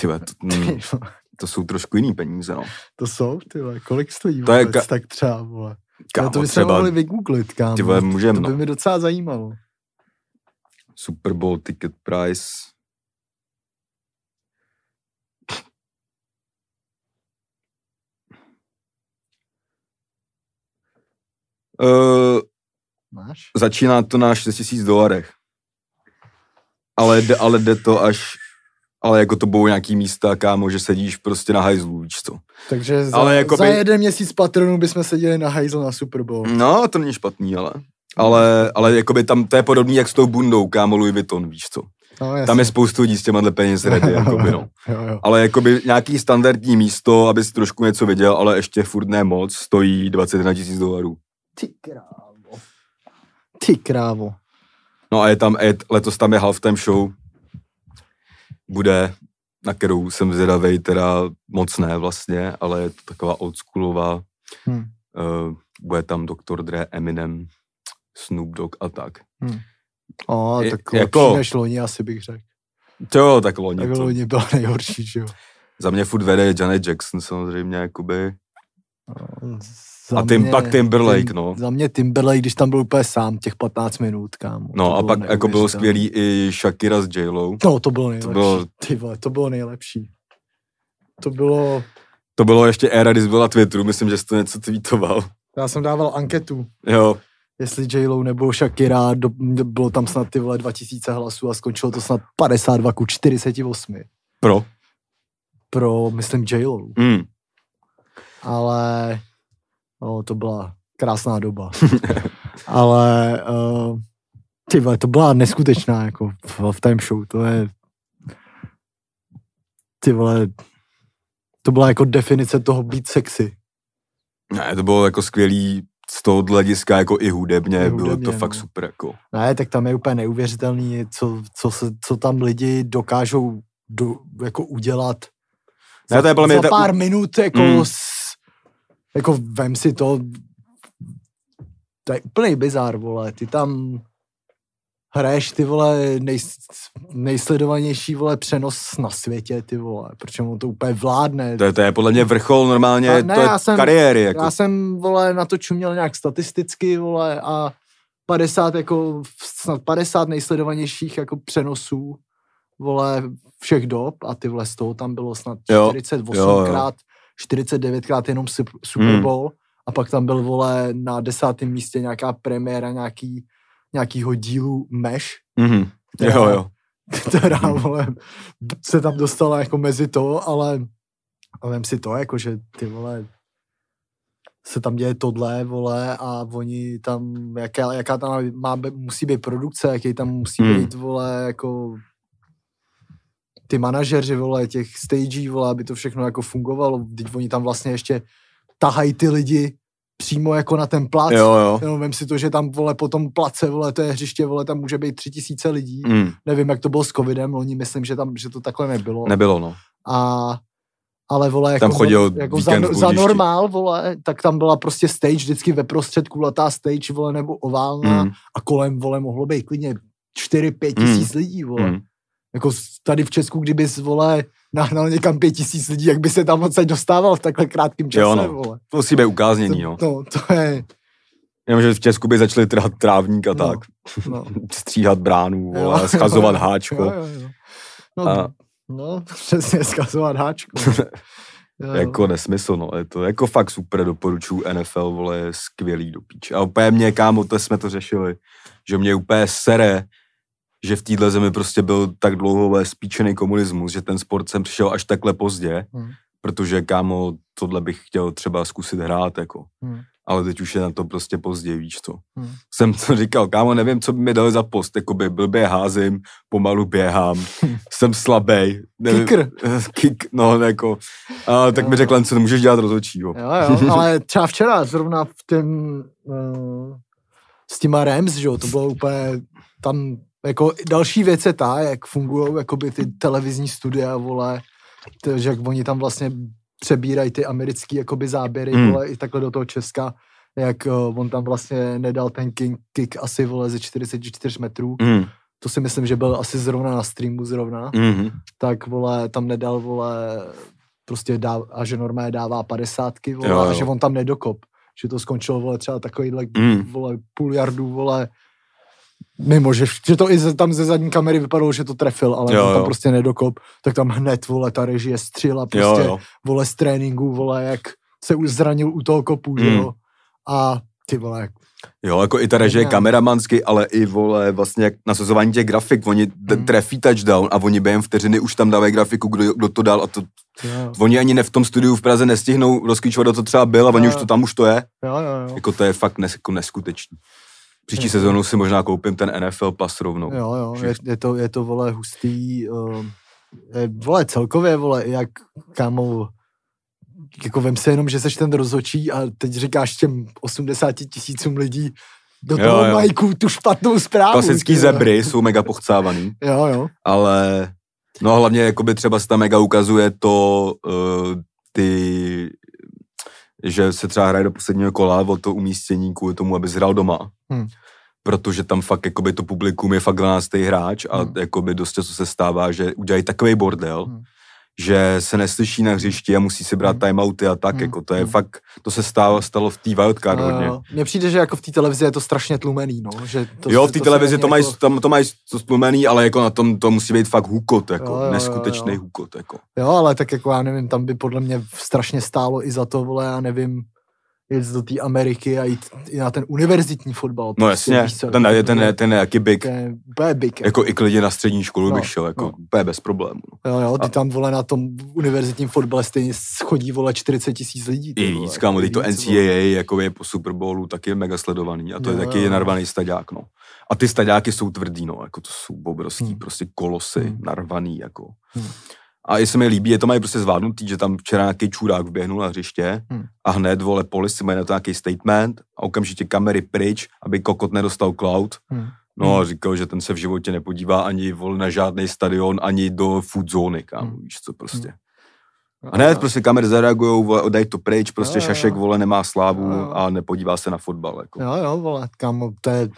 Ty to, mm, to jsou trošku jiný peníze, no. to jsou, ty kolik stojí To je vůbec, ka- tak třeba, vole. Kámo, no to bychom třeba, mohli vygooglit, kámo. ty vole, můžem, to no. by mi docela zajímalo. Super Bowl ticket price. Uh, Máš? začíná to na 6 000 dolarech. Ale, jde, ale jde to až, ale jako to budou nějaký místa, kámo, že sedíš prostě na hajzlu, víš co. Takže za, Ale jakoby- za jeden měsíc patronů bychom seděli na hajzl na Super Bowl. No, to není špatný, ale. Ale, ale jakoby tam, to je podobný jak s tou bundou, kámo, Louis Vuitton, víš co. No. Tam je spoustu lidí s těma peněz ready, jakoby, no. jo, jo. Ale jakoby nějaký standardní místo, abys trošku něco viděl, ale ještě furt ne moc, stojí 21 tisíc dolarů. Ty krávo. Ty krávo. No a je tam, je, letos tam je halftime show, bude, na kterou jsem zvědavej, teda moc ne vlastně, ale je to taková oldschoolová, Hm. uh, bude tam Dr. Dre, Eminem, Snoop Dogg a tak. O, Je- tak jako- lepší než loni asi bych řekl. To jo, tak loni Tak to. loni byla nejhorší, že jo. Za mě furt vede Janet Jackson samozřejmě, jakoby. Za A Tim- pak Timberlake, Tim- no. Za mě Timberlake, když tam byl úplně sám, těch 15 minut, kámo. No To a pak jako bylo skvělý i Shakira s J-Lo. No, to bylo nejlepší. bylo- Ty vole, to bylo nejlepší. To bylo... To bylo ještě éra, kdy jsi byl na Twitteru, myslím, že jsi to něco tweetoval. Já jsem dával anketu, Jo, jestli J-Lo nebo Shakira, do, do, bylo tam snad ty vole 2000 hlasů a skončilo to snad 52 ku 48 pro. pro, myslím, J-Lo. Mm. ale no, to byla krásná doba. ale uh, ty vole, to byla neskutečná jako v time show, to je ty vole, to byla jako definice toho být sexy. Ne, to bylo jako skvělý z toho hlediska jako i hudebně, I bylo hudebně, to no. fakt super jako. Ne, tak tam je úplně neuvěřitelný, co, co, se, co tam lidi dokážou do, jako udělat. Ne, to je mě za ta- pár minut, jako, Mm. s, jako vem si to, to je úplný bizár, vole, ty tam hraješ ty vole nej, nejsledovanější vole přenos na světě, ty vole, protože on to úplně vládne. To je, to je podle mě vrchol normálně, A ne, to je já jsem- kariéry jako. Já jsem, vole, na to čuměl nějak statisticky, vole, a 50, jako, snad 50 nejsledovanějších, jako přenosů, vole, všech dob a ty vole, z toho tam bylo snad Jo, 48 jo, jo. krát, 49 krát jenom Sup- Super Hmm. Bowl a pak tam byl, vole, na desátém místě nějaká premiéra nějaký, nějakýho dílu Mesh, Mhm. která- Jo, jo. která, vole, se tam dostala jako mezi to, ale a vem si to, jako že ty vole, se tam děje tohle, vole, a oni tam, jaká, jaká tam má, musí být produkce, jaký tam musí Hmm. být, vole, jako ty manažeři, vole, těch stagí, vole, aby to všechno jako fungovalo, teď oni tam vlastně ještě tahají ty lidi přímo jako na ten plac, Jo, jo. Jenom vem si to, že tam, vole, po tom place, vole, to je hřiště, vole, tam může být tři tisíce lidí. Mm. Nevím, jak to bylo s covidem, loni myslím, že tam, že to takhle nebylo. Nebylo, no. A, ale vole, jako, Tam chodil jako za, za normál, vole, tak tam byla prostě stage vždycky ve prostředku, kulatá stage, vole, nebo oválná Mm. a kolem, vole, mohlo být klidně 4-5 Mm. tisíc lidí, vole. Mm. Jako tady v Česku, kdyby vole, nahnal někam 5 tisíc lidí, jak by se tam odsaď dostával v takhle krátkém čase, Jo, no. vole. To musí být ukáznění, no. To, no, to je, Jenom, že v Česku by začali trhat trávník a No. tak. no. Stříhat bránu, Jo, vole, schazovat jo, háčko. Jo, jo, jo. No, A- no, přesně, skazovat háčko. Jo, jo. Jako nesmysl, no. Je to jako fakt super, doporučuju NFL, vole, je skvělý do píče. A úplně mě, kámo, to jsme to řešili, že mě úplně sere, že v téhle zemi prostě byl tak dlouho spíčený komunismus, že ten sport sem přišel až takhle pozdě, Hmm. protože, kámo, tohle bych chtěl třeba zkusit hrát, jako. Hmm. Ale teď už je na to prostě pozdě, víš co. Hmm. Jsem to říkal, kámo, nevím, co by mi dali za post, jakoby blbě házím, pomalu běhám, jsem slabý. Kicker. Kick, no, jako, a, tak Jo, mi řekl, co nemůžeš dělat rozhodčího. Jo, jo, ale třeba včera zrovna v tom uh, s těma Rams, že jo, to bylo úplně tam, jako další věc je ta, jak fungují jakoby ty televizní studia, vole, to, že jak oni tam vlastně přebírají ty americký jakoby záběry, Mm. vole, i takhle do toho Česka, jak uh, on tam vlastně nedal ten king, kick asi, vole, ze 44 metrů, Mm, to si myslím, že byl asi zrovna na streamu zrovna, mm, tak vole, tam nedal, vole, prostě dá, a že normálně dává padesátky, vole, Jo, a jo. že on tam nedokop. Že to skončilo, vole, třeba takovýhle, Mm. vole, půl jardu, vole, mimo, že, že to i ze, tam ze zadní kamery vypadalo, že to trefil, ale Jo, tam jo. prostě nedokop, tak tam hned, vole, ta režie střila jo, prostě, jo. vole, z tréninku, vole, jak se už zranil u toho kopu, že Mm. jo. A ty vole, jak- Jo, jako i ta režie kameramansky, ale i vole vlastně jak nasazování těch grafik, oni mm. Mm. trefí touchdown a oni během vteřiny už tam dávají grafiku, kdo, kdo to dal a to, jo, oni ani ne v tom studiu v Praze nestihnou rozklíčovat, kdo to třeba byl a oni Jo, už jo. to tam už to je. jo, jo, jo. Jako to je fakt nes, jako neskutečný. Příští sezónu si možná koupím ten NFL pas rovnou. Jo, jo, je, je, to, je to, vole, hustý, uh, je, vole, celkově, vole, jak, kámo, jako vem se jenom, že seš ten rozhočí a teď říkáš těm 80 tisícům lidí, do toho jo, jo. mají tu špatnou zprávu. Klasický tyhle. zebry jsou mega pochcávaný. Jo, jo. Ale, no hlavně jakoby třeba se tam mega ukazuje to, uh, ty, že se třeba hraje do posledního kola o to umístění kvůli tomu, aby hrál doma. Hmm protože tam fakt jakoby to publikum je fakt 12. hráč a hmm. jakoby dost často se stává, že udělají takový bordel, hmm že se neslyší na hřišti a musí si brát hmm. timeouty a tak, hmm. jako to je hmm. fakt, to se stalo, stalo v té wildcard no, hodně. Mně přijde, že jako v té televizi je to strašně tlumený, no. Že to, jo, v té televizi to mají, jako... tam, to mají to tlumený, ale jako na tom to musí být fakt hukot, jako jo, jo, neskutečný jo, jo. hukot, jako. Jo, ale tak jako já nevím, tam by podle mě strašně stálo i za to, vole, já nevím, jet do té Ameriky a jít i na ten univerzitní fotbal. No prostě, jasně, co, ten, ten, ten, ten je jaký big. Ten je big. Jako. jako i klidně na střední školu no, bych šel, jako no. úplně bez problémů. No. Jo, jo, ty a... tam vole na tom univerzitním fotbale stejně schodí vole 40 tisíc lidí. I víc, kámo, to NCAA jako je po Super Bowlu taky je mega sledovaný a to jo, je taky jo, narvaný staďák, no. A ty staďáky jsou tvrdý, no, jako to jsou obrovský, hmm. prostě kolosy, hmm. narvaný, jako. Hmm. A i se mi líbí, je to mají prostě zvládnutý, že tam včera nějaký čurák vběhnul na hřiště hmm. a hned, vole, polici mají na to nějaký statement a okamžitě kamery pryč, aby kokot nedostal cloud. Hmm. No a hmm. říkal, že ten se v životě nepodívá ani vol na žádný stadion, ani do food zóny, kámo, hmm. víš co prostě. Hmm. A hned prostě kamery zareagují, dej to pryč, prostě jo, Šašek, jo. vole, nemá slávu jo. a nepodívá se na fotbal. Jako. Jo, jo, vole, kámo, to je,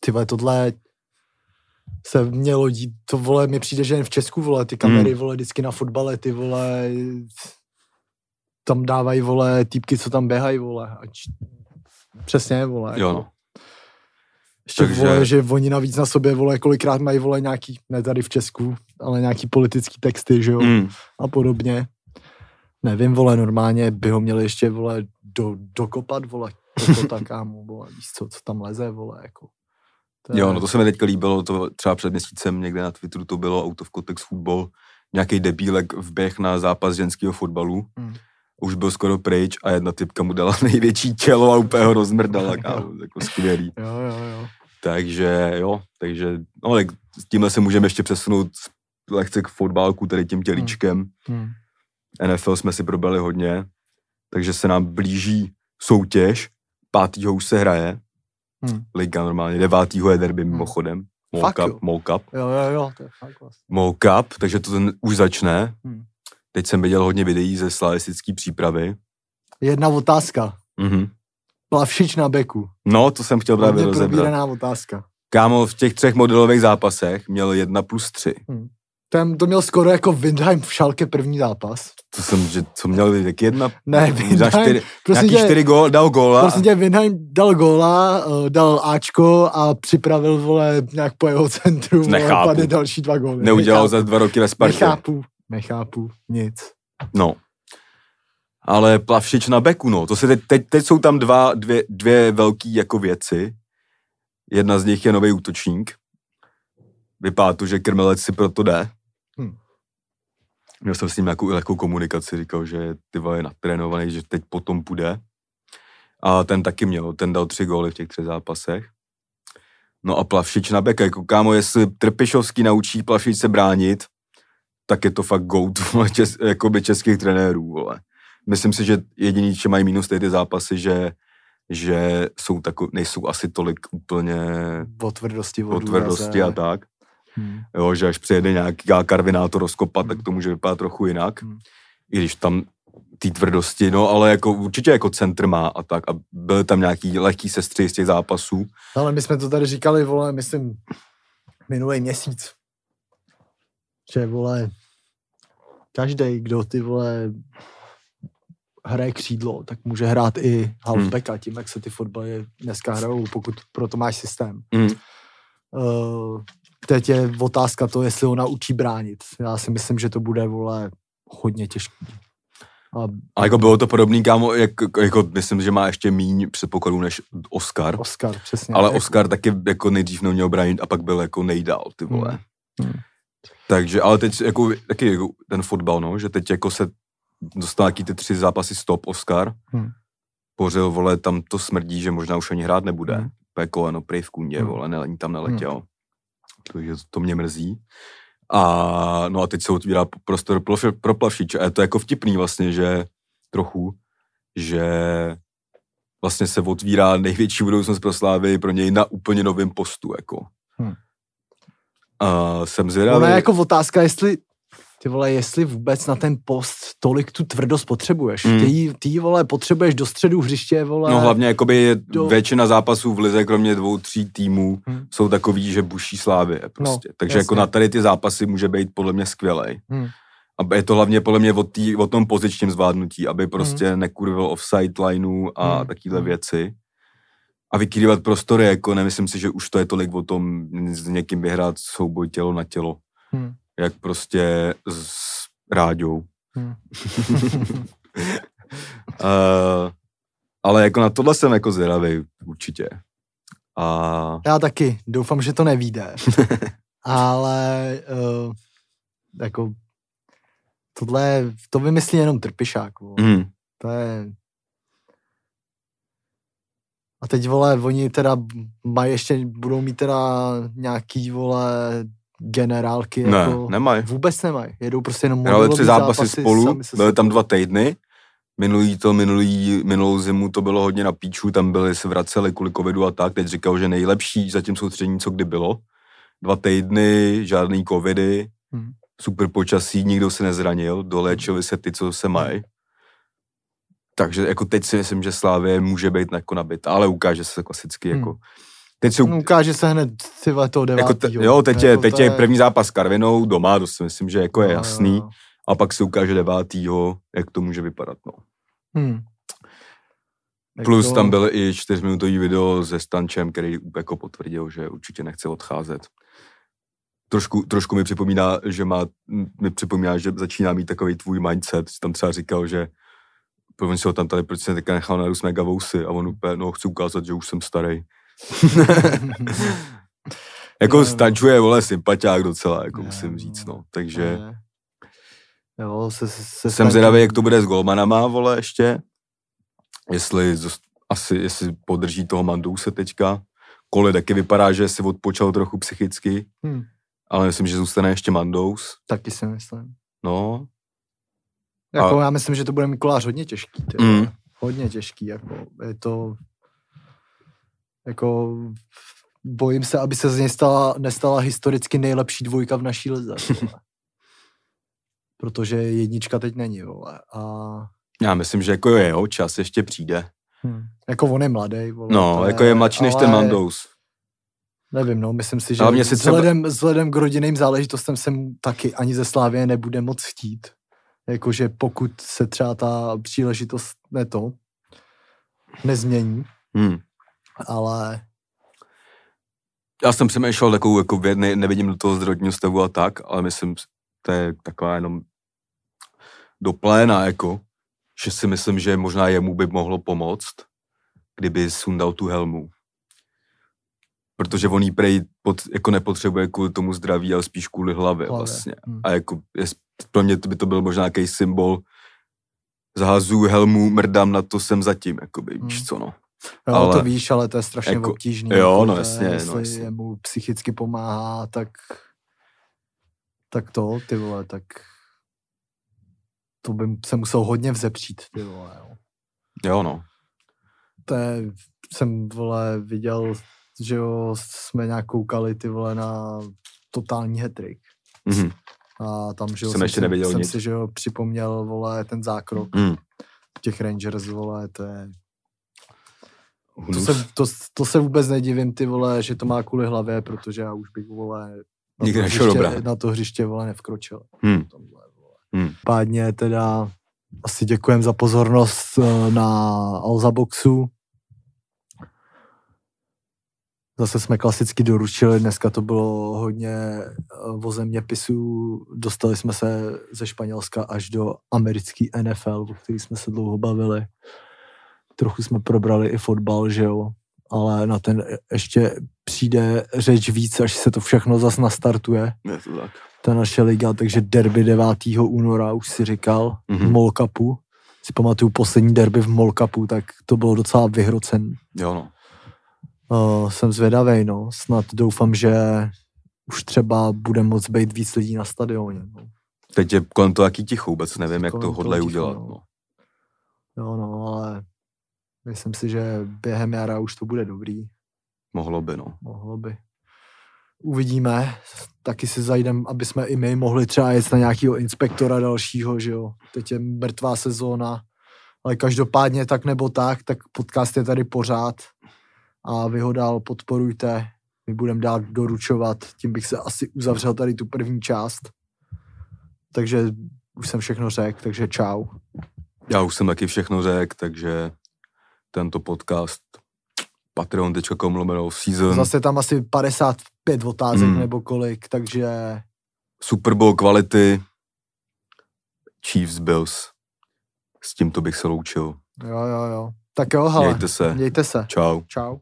ty vole, tohle se mělo dít, to vole, mi přijde, že jen v Česku, vole, ty kamery, hmm. vole, vždycky na fotbale, ty vole, tam dávají, vole, týpky, co tam běhají, vole, ať, přesně, vole. Jo, no. Ještě, Takže... vole, že oni navíc na sobě, vole, kolikrát mají, vole, nějaký, ne tady v Česku, ale nějaký politický texty, že jo, mm. a podobně. Nevím, vole, normálně by ho měli ještě, vole, do, dokopat, vole, to tak, kámo, vole, víš co, co tam leze, vole, jako. To jo, no to se mi teďka líbilo, to třeba před měsícem někde na Twitteru to bylo Out of Context Football, nějaký debílek vběh na zápas ženského fotbalu. Hmm. Už byl skoro pryč a jedna typka mu dala největší tělo a úplně ho rozmrdala, kámo, jako skvělý. Jo, jo, jo. Takže jo, takže, no tak s tímhle se můžeme ještě přesunout lehce k fotbalku, tady tím tělíčkem. Hmm. Hmm. NFL jsme si probrali hodně, takže se nám blíží soutěž, pátýho už se hraje, Hmm. Liga normálně, devátýho je derby hmm. mimochodem. Mall Cup, Mall Cup. Jo, jo, jo, to je fakt vlastně. Mall Cup, takže to ten už začne. Hmm. Teď jsem viděl hodně videí ze slavistické přípravy. Jedna otázka. Mhm. Plavšič na beku. No, to jsem chtěl právě rozebrat. otázka. Kámo, v těch třech modelových zápasech měl jedna plus tři. Hmm. Ten to měl skoro jako Windheim v Šalke první zápas. To jsem, že co měl jak jedna? Ne, Windheim. Čtyři, prosím nějaký tě, čtyři gól, dal góla. Prosím tě, Windheim dal góla, eh, dal Ačko a připravil, vole, nějak po jeho centru. Nechápu. Vole, další dva góly. Neudělal za dva roky ve Spartě. Nechápu, nechápu, nic. No. Ale Plavšič na beku, no. To se teď, teď, teď jsou tam dva, dvě, dvě velký jako věci. Jedna z nich je nový útočník. Vypadá to, že Krmelec si proto jde. Měl jsem s ním nějakou lehkou komunikaci, říkal, že ty je natrénovaný, že teď potom půjde. A ten taky měl, ten dal tři góly v těch třech zápasech. No a Plavšič na beka, jako kámo, jestli Trpišovský naučí Plavšič se bránit, tak je to fakt goat čes, jakoby českých trenérů, vole. Myslím si, že jediný, že mají minus ty zápasy, že že jsou tako, nejsou asi tolik úplně o tvrdosti, o tvrdosti a tak. Hmm. Jo, že až přijede nějaký karvinátor rozkopat, hmm. tak to může vypadat trochu jinak. Hmm. I když tam té tvrdosti, no ale jako určitě jako centr má a tak a byly tam nějaký lehký sestři z těch zápasů. Ale my jsme to tady říkali, vole, myslím, minulý měsíc, že vole, každý, kdo ty vole hraje křídlo, tak může hrát i halfbacka, hmm. tím, jak se ty fotbaly dneska hrajou, pokud proto máš systém. Hmm. Uh, teď je otázka to, jestli ho naučí bránit. Já si myslím, že to bude, vole, hodně těžký. A, a jako bylo to podobný, kámo, jak, jako myslím, že má ještě míň předpokladů než Oscar. Oscar, přesně. Ale jako... Oscar taky jako nejdřív neuměl bránit a pak byl jako nejdál, ty vole. Hmm. Hmm. Takže, ale teď jako, taky jako ten fotbal, no, že teď jako se dostal nějaký ty tři zápasy stop Oscar. Hmm. Pořil, vole, tam to smrdí, že možná už ani hrát nebude. Hmm. úplně koleno prej v kundě, Hmm. vole, ne, tam neletěl. Takže to mě mrzí. A no a teď se otvírá prostor pro, pro plavšiče. A je to jako vtipný vlastně, že trochu, že vlastně se otvírá největší budoucnost pro Slávy pro něj na úplně novém postu, jako. Hmm. A jsem zvědavý. Ona je jako otázka, jestli ty vole, jestli vůbec na ten post tolik tu tvrdost potřebuješ. Mm. Ty, ty vole, potřebuješ do středu hřiště, vole. No hlavně jakoby je do- většina zápasů v lize, kromě dvou, tří týmů, Hmm. jsou takový, že buší slávy prostě. No, Takže jako jasně. na tady ty zápasy může být podle mě skvělej. Hmm. A je to hlavně podle mě o, tý, o tom pozičním zvládnutí, aby prostě hmm. nekurvil offside lineu a Hmm. takovéhle Hmm. věci. A vykrývat prostory, jako nemyslím si, že už to je tolik o tom s někým vyhrát souboj tělo na tělo. Hmm. Jak prostě s Ráďou. Hmm. Uh, ale jako na tohle jsem jako zvědavý určitě. A Já taky, doufám, že to nevíde. Ale uh, jako tohle, to vymyslí jenom trpišák. Vole. mm, To je... A teď, vole, oni teda mají ještě, budou mít teda nějaký, vole, generálky, ne, jako... nemají. Vůbec nemají. Jedou prostě jenom tři modelový zápasy spolu, byly tam dva týdny. Minulý to, minulý, minulou zimu to bylo hodně na píču, tam byli, se vraceli kvůli covidu a tak. Teď říkal, že nejlepší zatím soustředění, co kdy bylo. Dva týdny, žádný covidy, Hmm. super počasí, nikdo se nezranil, doléčili se ty, co se mají. Takže jako teď si myslím, že Slávě může být jako nabit, ale ukáže se klasicky Hmm. Teď jsou, ukáže se hned ty toho jako te, jo, teď je, Jako teď to je první zápas s Karvinou doma, to si myslím, že jako je No, jasný. jo, jo. A pak se ukáže devátýho, jak to může vypadat. No. Hmm. Plus Jako- tam byl i čtyřminutový video se Stančem, který jako potvrdil, že určitě nechce odcházet. Trošku, trošku mi připomíná, že má, mi připomíná, že začíná mít takový tvůj mindset. Jsi tam třeba říkal, že on si ho tam tady, proč se teďka nechal narůst mega vousy a on úplně, no chci ukázat, že už jsem starý. jako. Stančuje, vole, sympatiák docela, jako Ne, musím říct, no. Takže. Jo, se, se, se jsem zvědavý, jak to bude s golmanama, vole, ještě. Jestli, asi, jestli podrží toho Mandouse teďka. Kole taky vypadá, že si odpočal trochu psychicky, Hmm. ale myslím, že zůstane ještě Mandous. Taky si myslím. No, Jako, já myslím, že to bude Mikuláš hodně těžký. Mm. Hodně těžký. Jako, je to... Jako... Bojím se, aby se z něj stala, nestala historicky nejlepší dvojka v naší lize. Protože jednička teď není, vole. A já myslím, že jako jeho čas ještě přijde. hm. jako on je mladý, vole. No, to jako je mladší než ten ale Mandous. Nevím, no, myslím si, že si třeba- vzhledem, vzhledem k rodinným záležitostem jsem taky ani ze Slávě nebude moc chtít. Jakože pokud se třeba ta příležitost ne to, nezmění, Hmm. Ale Já jsem přemýšlel takovou, jako ne, nevidím do toho zdravotního stavu a tak, ale myslím, to je taková jenom do pléna, jako, že si myslím, že možná jemu by mohlo pomoct, kdyby sundal tu helmu. Protože on jí prej pod, jako nepotřebuje kvůli tomu zdraví, ale spíš kvůli hlavě, Hlavě, vlastně. hm. A jako je, pro mě to by to byl možná nějaký symbol zahazuju helmu, mrdám na to, jsem zatím, jakoby, víš Hm. co no. Jo, Ale- to víš, ale to je strašně jako- obtížný. jo, jako no to je, jasně, no jestli jasně. mu psychicky pomáhá, tak tak to, ty vole, tak to by se musel hodně vzepřít, ty vole, jo. Jo no. to je, jsem, vole, viděl, že jo, jsme nějak koukali, ty vole, na totální hetrik. Mhm. A tam, že jo, Jsem ještě si, neviděl jsem nic. si, že jo, připomněl, vole, ten zákrok Mm. těch Rangers, vole, to je, to se, to, to se vůbec nedivím, ty vole, že to má kvůli hlavě, protože já už bych, vole, na Nikdy to, hřiště, na to hřiště, vole, nevkročil. Hmm. Tomhle, vole. Hmm. Pádně teda asi děkujem za pozornost eh, na Alza Boxu. Zase jsme klasicky doručili, dneska to bylo hodně eh, o zeměpisů, dostali jsme se ze Španělska až do americký NFL, o který jsme se dlouho bavili. Trochu jsme probrali i fotbal, že jo, ale na ten ještě přijde řeč víc, až se to všechno zas nastartuje Je to tak. ta naše liga, takže derby 9. února už si říkal, Mhm. mm-hmm. v Molkapu. Si pamatuju poslední derby v Molkapu, tak to bylo docela vyhrocen. Jo no. Uh, jsem zvědavý, no. Snad doufám, že už třeba bude moc být víc lidí na stadioně. No. Teď je kolem to jaký ticho, vůbec nevím, jak to hodlají udělat. no. No. Jo, no, ale myslím si, že během jara už to bude dobrý. Mohlo by, no. Mohlo by. Uvidíme. Taky si zajdem, aby jsme i my mohli třeba jet na nějakého inspektora dalšího, že jo. Teď je mrtvá sezóna, ale každopádně tak nebo tak, tak podcast je tady pořád a vy ho dál podporujte. My budeme dál doručovat, tím bych se asi uzavřel tady tu první část. Takže už jsem všechno řekl, takže čau. Já už jsem taky všechno řekl, takže tento podcast patreon.com lomeno season, Zase tam asi 55 otázek Hmm. nebo kolik, takže Super Bowl kvality, Chiefs Bills. S tímto bych se loučil. jo, jo, jo. Tak jo, hele, Mějte se. mějte se. Čau. Čau.